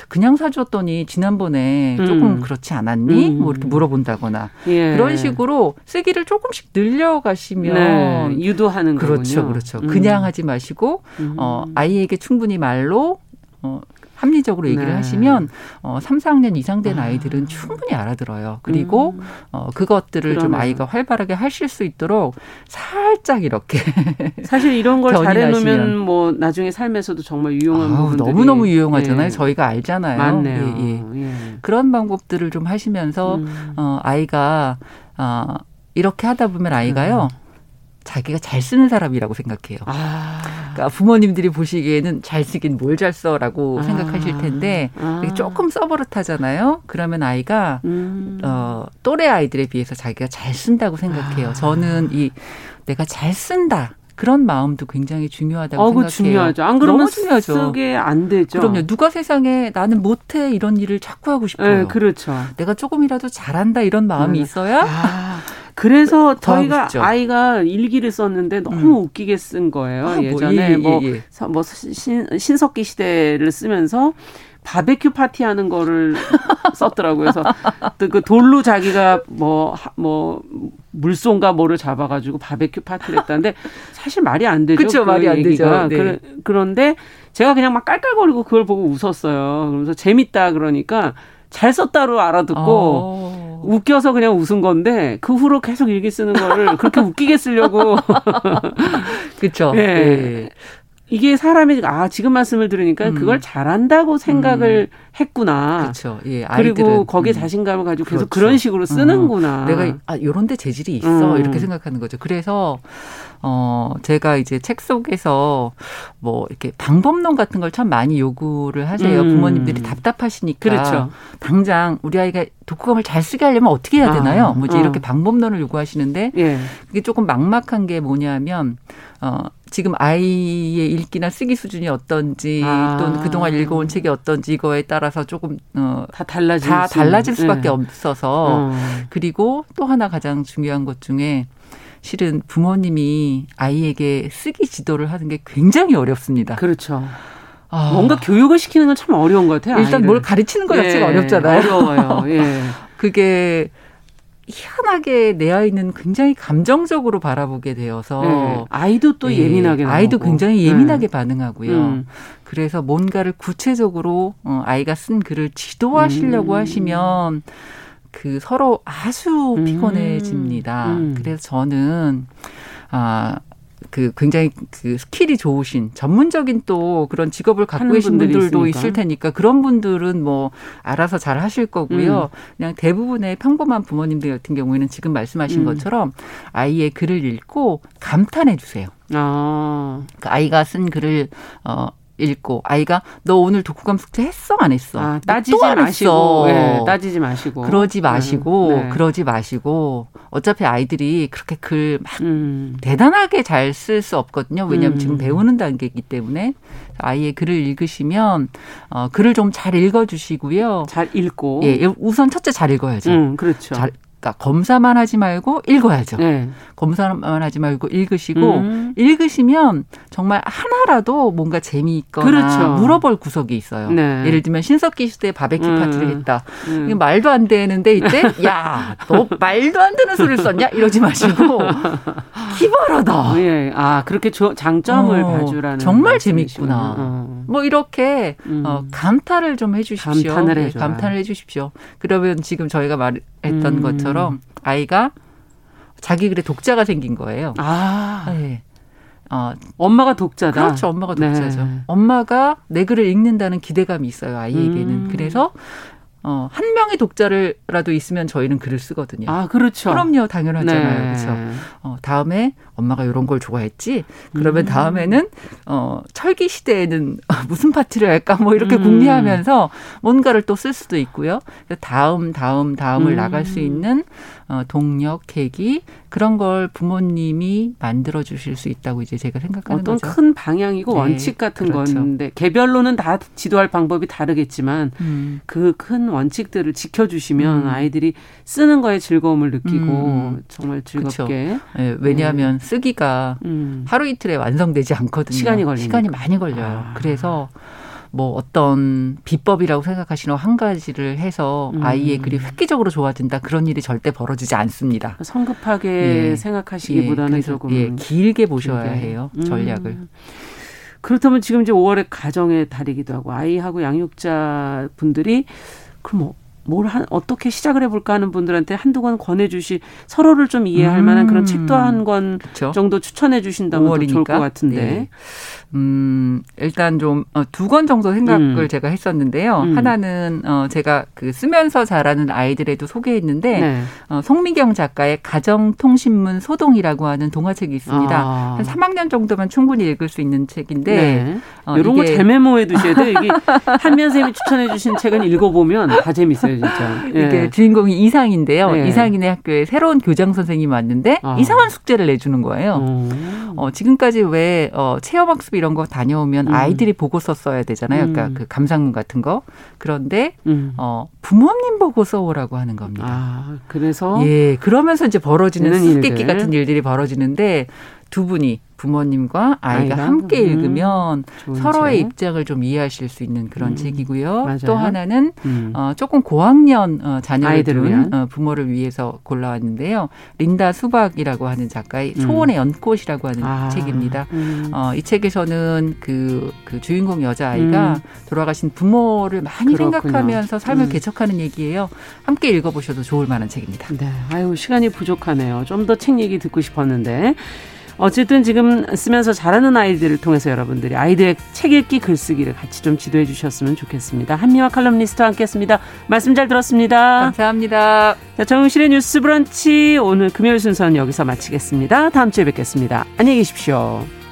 그냥 사줬더니 지난번에 음. 조금 그렇지 않았니? 음. 뭐 이렇게 물어본다거나. 예. 그런 식으로 쓰기를 조금씩 늘려가시면. 네. 유도하는 그렇죠, 거군요. 그렇죠. 음. 그냥 하지 마시고, 음. 어, 아이에게 충분히 말로 어, 합리적으로 얘기를 네. 하시면 어, 3, 4학년 이상 된 아. 아이들은 충분히 알아들어요. 그리고 음. 어, 그것들을 좀 그러네요. 아이가 활발하게 하실 수 있도록 살짝 이렇게 사실 이런 걸 견인하시면. 잘해 놓으면 뭐 나중에 삶에서도 정말 유용한 아우, 부분들이 너무너무 유용하잖아요. 예. 저희가 알잖아요. 맞네요. 예, 예. 예. 그런 방법들을 좀 하시면서 음. 어, 아이가 어, 이렇게 하다 보면 아이가요. 음. 자기가 잘 쓰는 사람이라고 생각해요. 아. 그러니까 부모님들이 보시기에는 잘 쓰긴 뭘 잘 써라고 아. 생각하실 텐데 아. 조금 써버릇하잖아요. 그러면 아이가 음. 어, 또래 아이들에 비해서 자기가 잘 쓴다고 생각해요. 아. 저는 이 내가 잘 쓴다 그런 마음도 굉장히 중요하다고 어, 그 생각해요. 중요하죠. 안 그러면 너무 중요하죠. 쓰게 안 되죠. 그럼요. 누가 세상에 나는 못해 이런 일을 자꾸 하고 싶어요. 네, 그렇죠. 내가 조금이라도 잘한다 이런 마음이 음. 있어야 아, 그래서 더 하고 저희가 싶죠. 아이가 일기를 썼는데 너무 음. 웃기게 쓴 거예요. 아, 뭐, 예전에 예, 예, 뭐, 예. 서- 뭐 신, 신석기 시대를 쓰면서 바베큐 파티 하는 거를 썼더라고요. 그래서 또그 돌로 자기가 뭐, 하- 뭐, 물송가 뭐를 잡아가지고 바베큐 파티를 했다는데 사실 말이 안 되죠. 그쵸, 그 말이 안 얘기가. 되죠. 네. 그래- 그런데 제가 그냥 막 깔깔거리고 그걸 보고 웃었어요. 그러면서 재밌다 그러니까 잘 썼다로 알아듣고 어. 웃겨서 그냥 웃은 건데 그 후로 계속 일기 쓰는 거를 그렇게 웃기게 쓰려고 그렇죠. 예. 예. 이게 사람이 아 지금 말씀을 들으니까 음. 그걸 잘한다고 생각을 했구나. 그렇죠. 예. 그리고 아이들은, 거기에 음. 자신감을 가지고 계속 그렇죠. 그런 식으로 쓰는구나. 내가 아 요런데 재질이 있어 음. 이렇게 생각하는 거죠. 그래서 어 제가 이제 책 속에서 뭐 이렇게 방법론 같은 걸 참 많이 요구를 하세요. 음. 부모님들이 답답하시니까 그렇죠. 당장 우리 아이가 독후감을 잘 쓰게 하려면 어떻게 해야 아, 되나요? 뭐 이제 어. 이렇게 방법론을 요구하시는데 예. 그게 조금 막막한 게 뭐냐면 어 지금 아이의 읽기나 쓰기 수준이 어떤지 아. 또는 그동안 읽어온 책이 어떤지 이거에 따라서 조금 어 다 달라질 다 수 달라질. 수밖에 예. 없어서 어. 그리고 또 하나 가장 중요한 것 중에 실은 부모님이 아이에게 쓰기 지도를 하는 게 굉장히 어렵습니다. 그렇죠. 아, 뭔가 교육을 시키는 건 참 어려운 것 같아요. 일단 아이를. 뭘 가르치는 것 자체가 예, 어렵잖아요. 어려워요. 예. 그게 희한하게 내 아이는 굉장히 감정적으로 바라보게 되어서 예. 아이도 또 예, 예민하게 아이도 나오고. 굉장히 예. 예민하게 반응하고요. 음. 그래서 뭔가를 구체적으로 어, 아이가 쓴 글을 지도하시려고 음. 하시면 그 서로 아주 음. 피곤해집니다. 음. 그래서 저는 아. 그 굉장히 그 skill이 좋으신 전문적인 또 그런 직업을 갖고 계신 분들도. 있을 테니까 그런 분들은 뭐 알아서 잘 하실 거고요. 음. 그냥 대부분의 평범한 부모님들 같은 경우에는 지금 말씀하신 음. 것처럼 아이의 글을 읽고 감탄해 주세요. 아. 그 아이가 쓴 글을 어 읽고 아이가 너 오늘 독후감 숙제 했어 안 했어? 아, 따지지 마시고 네, 따지지 마시고 그러지 마시고 네. 그러지 마시고 어차피 아이들이 그렇게 글 막 음. 대단하게 잘 쓸 수 없거든요. 왜냐하면 음. 지금 배우는 단계이기 때문에 아이의 글을 읽으시면 어 글을 좀 잘 읽어주시고요. 잘 읽고 예 우선 첫째 잘 읽어야죠. 음, 그렇죠. 잘 그러니까 검사만 하지 말고 읽어야죠. 네. 검사만 하지 말고 읽으시고 음. 읽으시면 정말 하나라도 뭔가 재미있거나 그렇죠. 물어볼 구석이 있어요. 네. 예를 들면 신석기 시대에 바베큐 음. 파티를 했다. 음. 이게 말도 안 되는데 이때 야 너 말도 안 되는 소리를 썼냐 이러지 마시고 기발하다. 예. 아 그렇게 조, 장점을 어, 봐주라는 정말 재밌구나. 어. 뭐 이렇게 음. 어, 감탄을 좀 해주십시오. 감탄을 해 네, 감탄을 해주십시오. 그러면 지금 저희가 말했던 음. 것처럼 아이가 자기 글에 독자가 생긴 거예요. 아. 네. 어, 엄마가 독자다. 그렇죠. 엄마가 독자죠. 네. 엄마가 내 글을 읽는다는 기대감이 있어요. 아이에게는. 음. 그래서 어, 한 명의 독자를라도 있으면 저희는 글을 쓰거든요. 아, 그렇죠. 그럼요. 당연하잖아요. 네. 그래서 어, 다음에 엄마가 이런 걸 좋아했지. 그러면 음. 다음에는 어, 철기 시대에는 무슨 파티를 할까 뭐 이렇게 음. 궁리하면서 뭔가를 또 쓸 수도 있고요. 다음 다음 다음을 음. 나갈 수 있는 어, 동력, 계기 그런 걸 부모님이 만들어 주실 수 있다고 이제 제가 생각하는 어떤 거죠. 큰 방향이고 네, 원칙 같은 그렇죠. 건데 개별로는 다 지도할 방법이 다르겠지만 음. 그큰 원칙들을 지켜 주시면 음. 아이들이 쓰는 거에 즐거움을 느끼고 음. 정말 즐겁게. 네, 왜냐하면 네. 쓰기가 음. 하루 이틀에 완성되지 않거든요. 시간이 걸리 시간이 많이 걸려요. 아. 그래서 뭐 어떤 비법이라고 생각하시는 한 가지를 해서 음. 아이의 글이 획기적으로 좋아진다 그런 일이 절대 벌어지지 않습니다. 성급하게 예. 생각하시기보다는 예. 조금 예. 길게 보셔야 길게. 해요 음. 전략을. 음. 그렇다면 지금 이제 5월에 가정의 달이기도 하고 아이하고 양육자 분들이 그럼 뭐 뭘 한, 어떻게 시작을 해볼까 하는 분들한테 한두 권 권해주시, 서로를 좀 이해할 음. 만한 그런 책도 한 권 정도 추천해 주신다면 좋을 것 같은데. 네. 음, 일단 좀, 어, 두권 정도 생각을 음. 제가 했었는데요. 음. 하나는, 어, 제가 그 쓰면서 자라는 아이들에도 소개했는데, 네. 어, 송미경 작가의 가정통신문 소동이라고 하는 동화책이 있습니다. 아. 한 3학년 정도면 충분히 읽을 수 있는 책인데, 네. 어, 이런 거 잘 메모해 두셔야 돼요. 이게 한면 쌤이 추천해 주신 책은 읽어보면 다 재밌어요, 진짜. 예. 이게 주인공이 이상인데요. 네. 이상인의 학교에 새로운 교장 선생님이 왔는데, 아. 이상한 숙제를 내주는 거예요. 음. 어, 지금까지 왜, 어, 체험학습이 이런 거 다녀오면 음. 아이들이 보고서 써야 되잖아요. 그러니까 음. 그 감상문 같은 거. 그런데 음. 어 부모님 보고 써오라고 하는 겁니다. 아, 그래서 예, 그러면서 이제 벌어지는 수수께끼 같은 일들이 벌어지는데 두 분이 부모님과 아이가, 아이가? 함께 음, 읽으면 서로의 책. 입장을 좀 이해하실 수 있는 그런 음, 책이고요. 맞아요. 또 하나는 음. 어, 조금 고학년 어, 자녀를 둔 어, 부모를 위해서 골라왔는데요. 린다 수박이라고 하는 작가의 음. 소원의 연꽃이라고 하는 아, 책입니다. 음. 어, 이 책에서는 그, 그 주인공 여자아이가 음. 돌아가신 부모를 많이 그렇군요. 생각하면서 삶을 개척하는 얘기예요. 함께 읽어보셔도 좋을 만한 책입니다. 네. 아유, 시간이 부족하네요. 좀 더 책 얘기 듣고 싶었는데. 어쨌든 지금 쓰면서 잘하는 아이들을 통해서 여러분들이 아이들의 책 읽기 글쓰기를 같이 좀 지도해 주셨으면 좋겠습니다. 한미화 칼럼니스트와 함께했습니다. 말씀 잘 들었습니다. 감사합니다. 자, 정우실의 뉴스 브런치 오늘 금요일 순서는 여기서 마치겠습니다. 다음 주에 뵙겠습니다. 안녕히 계십시오.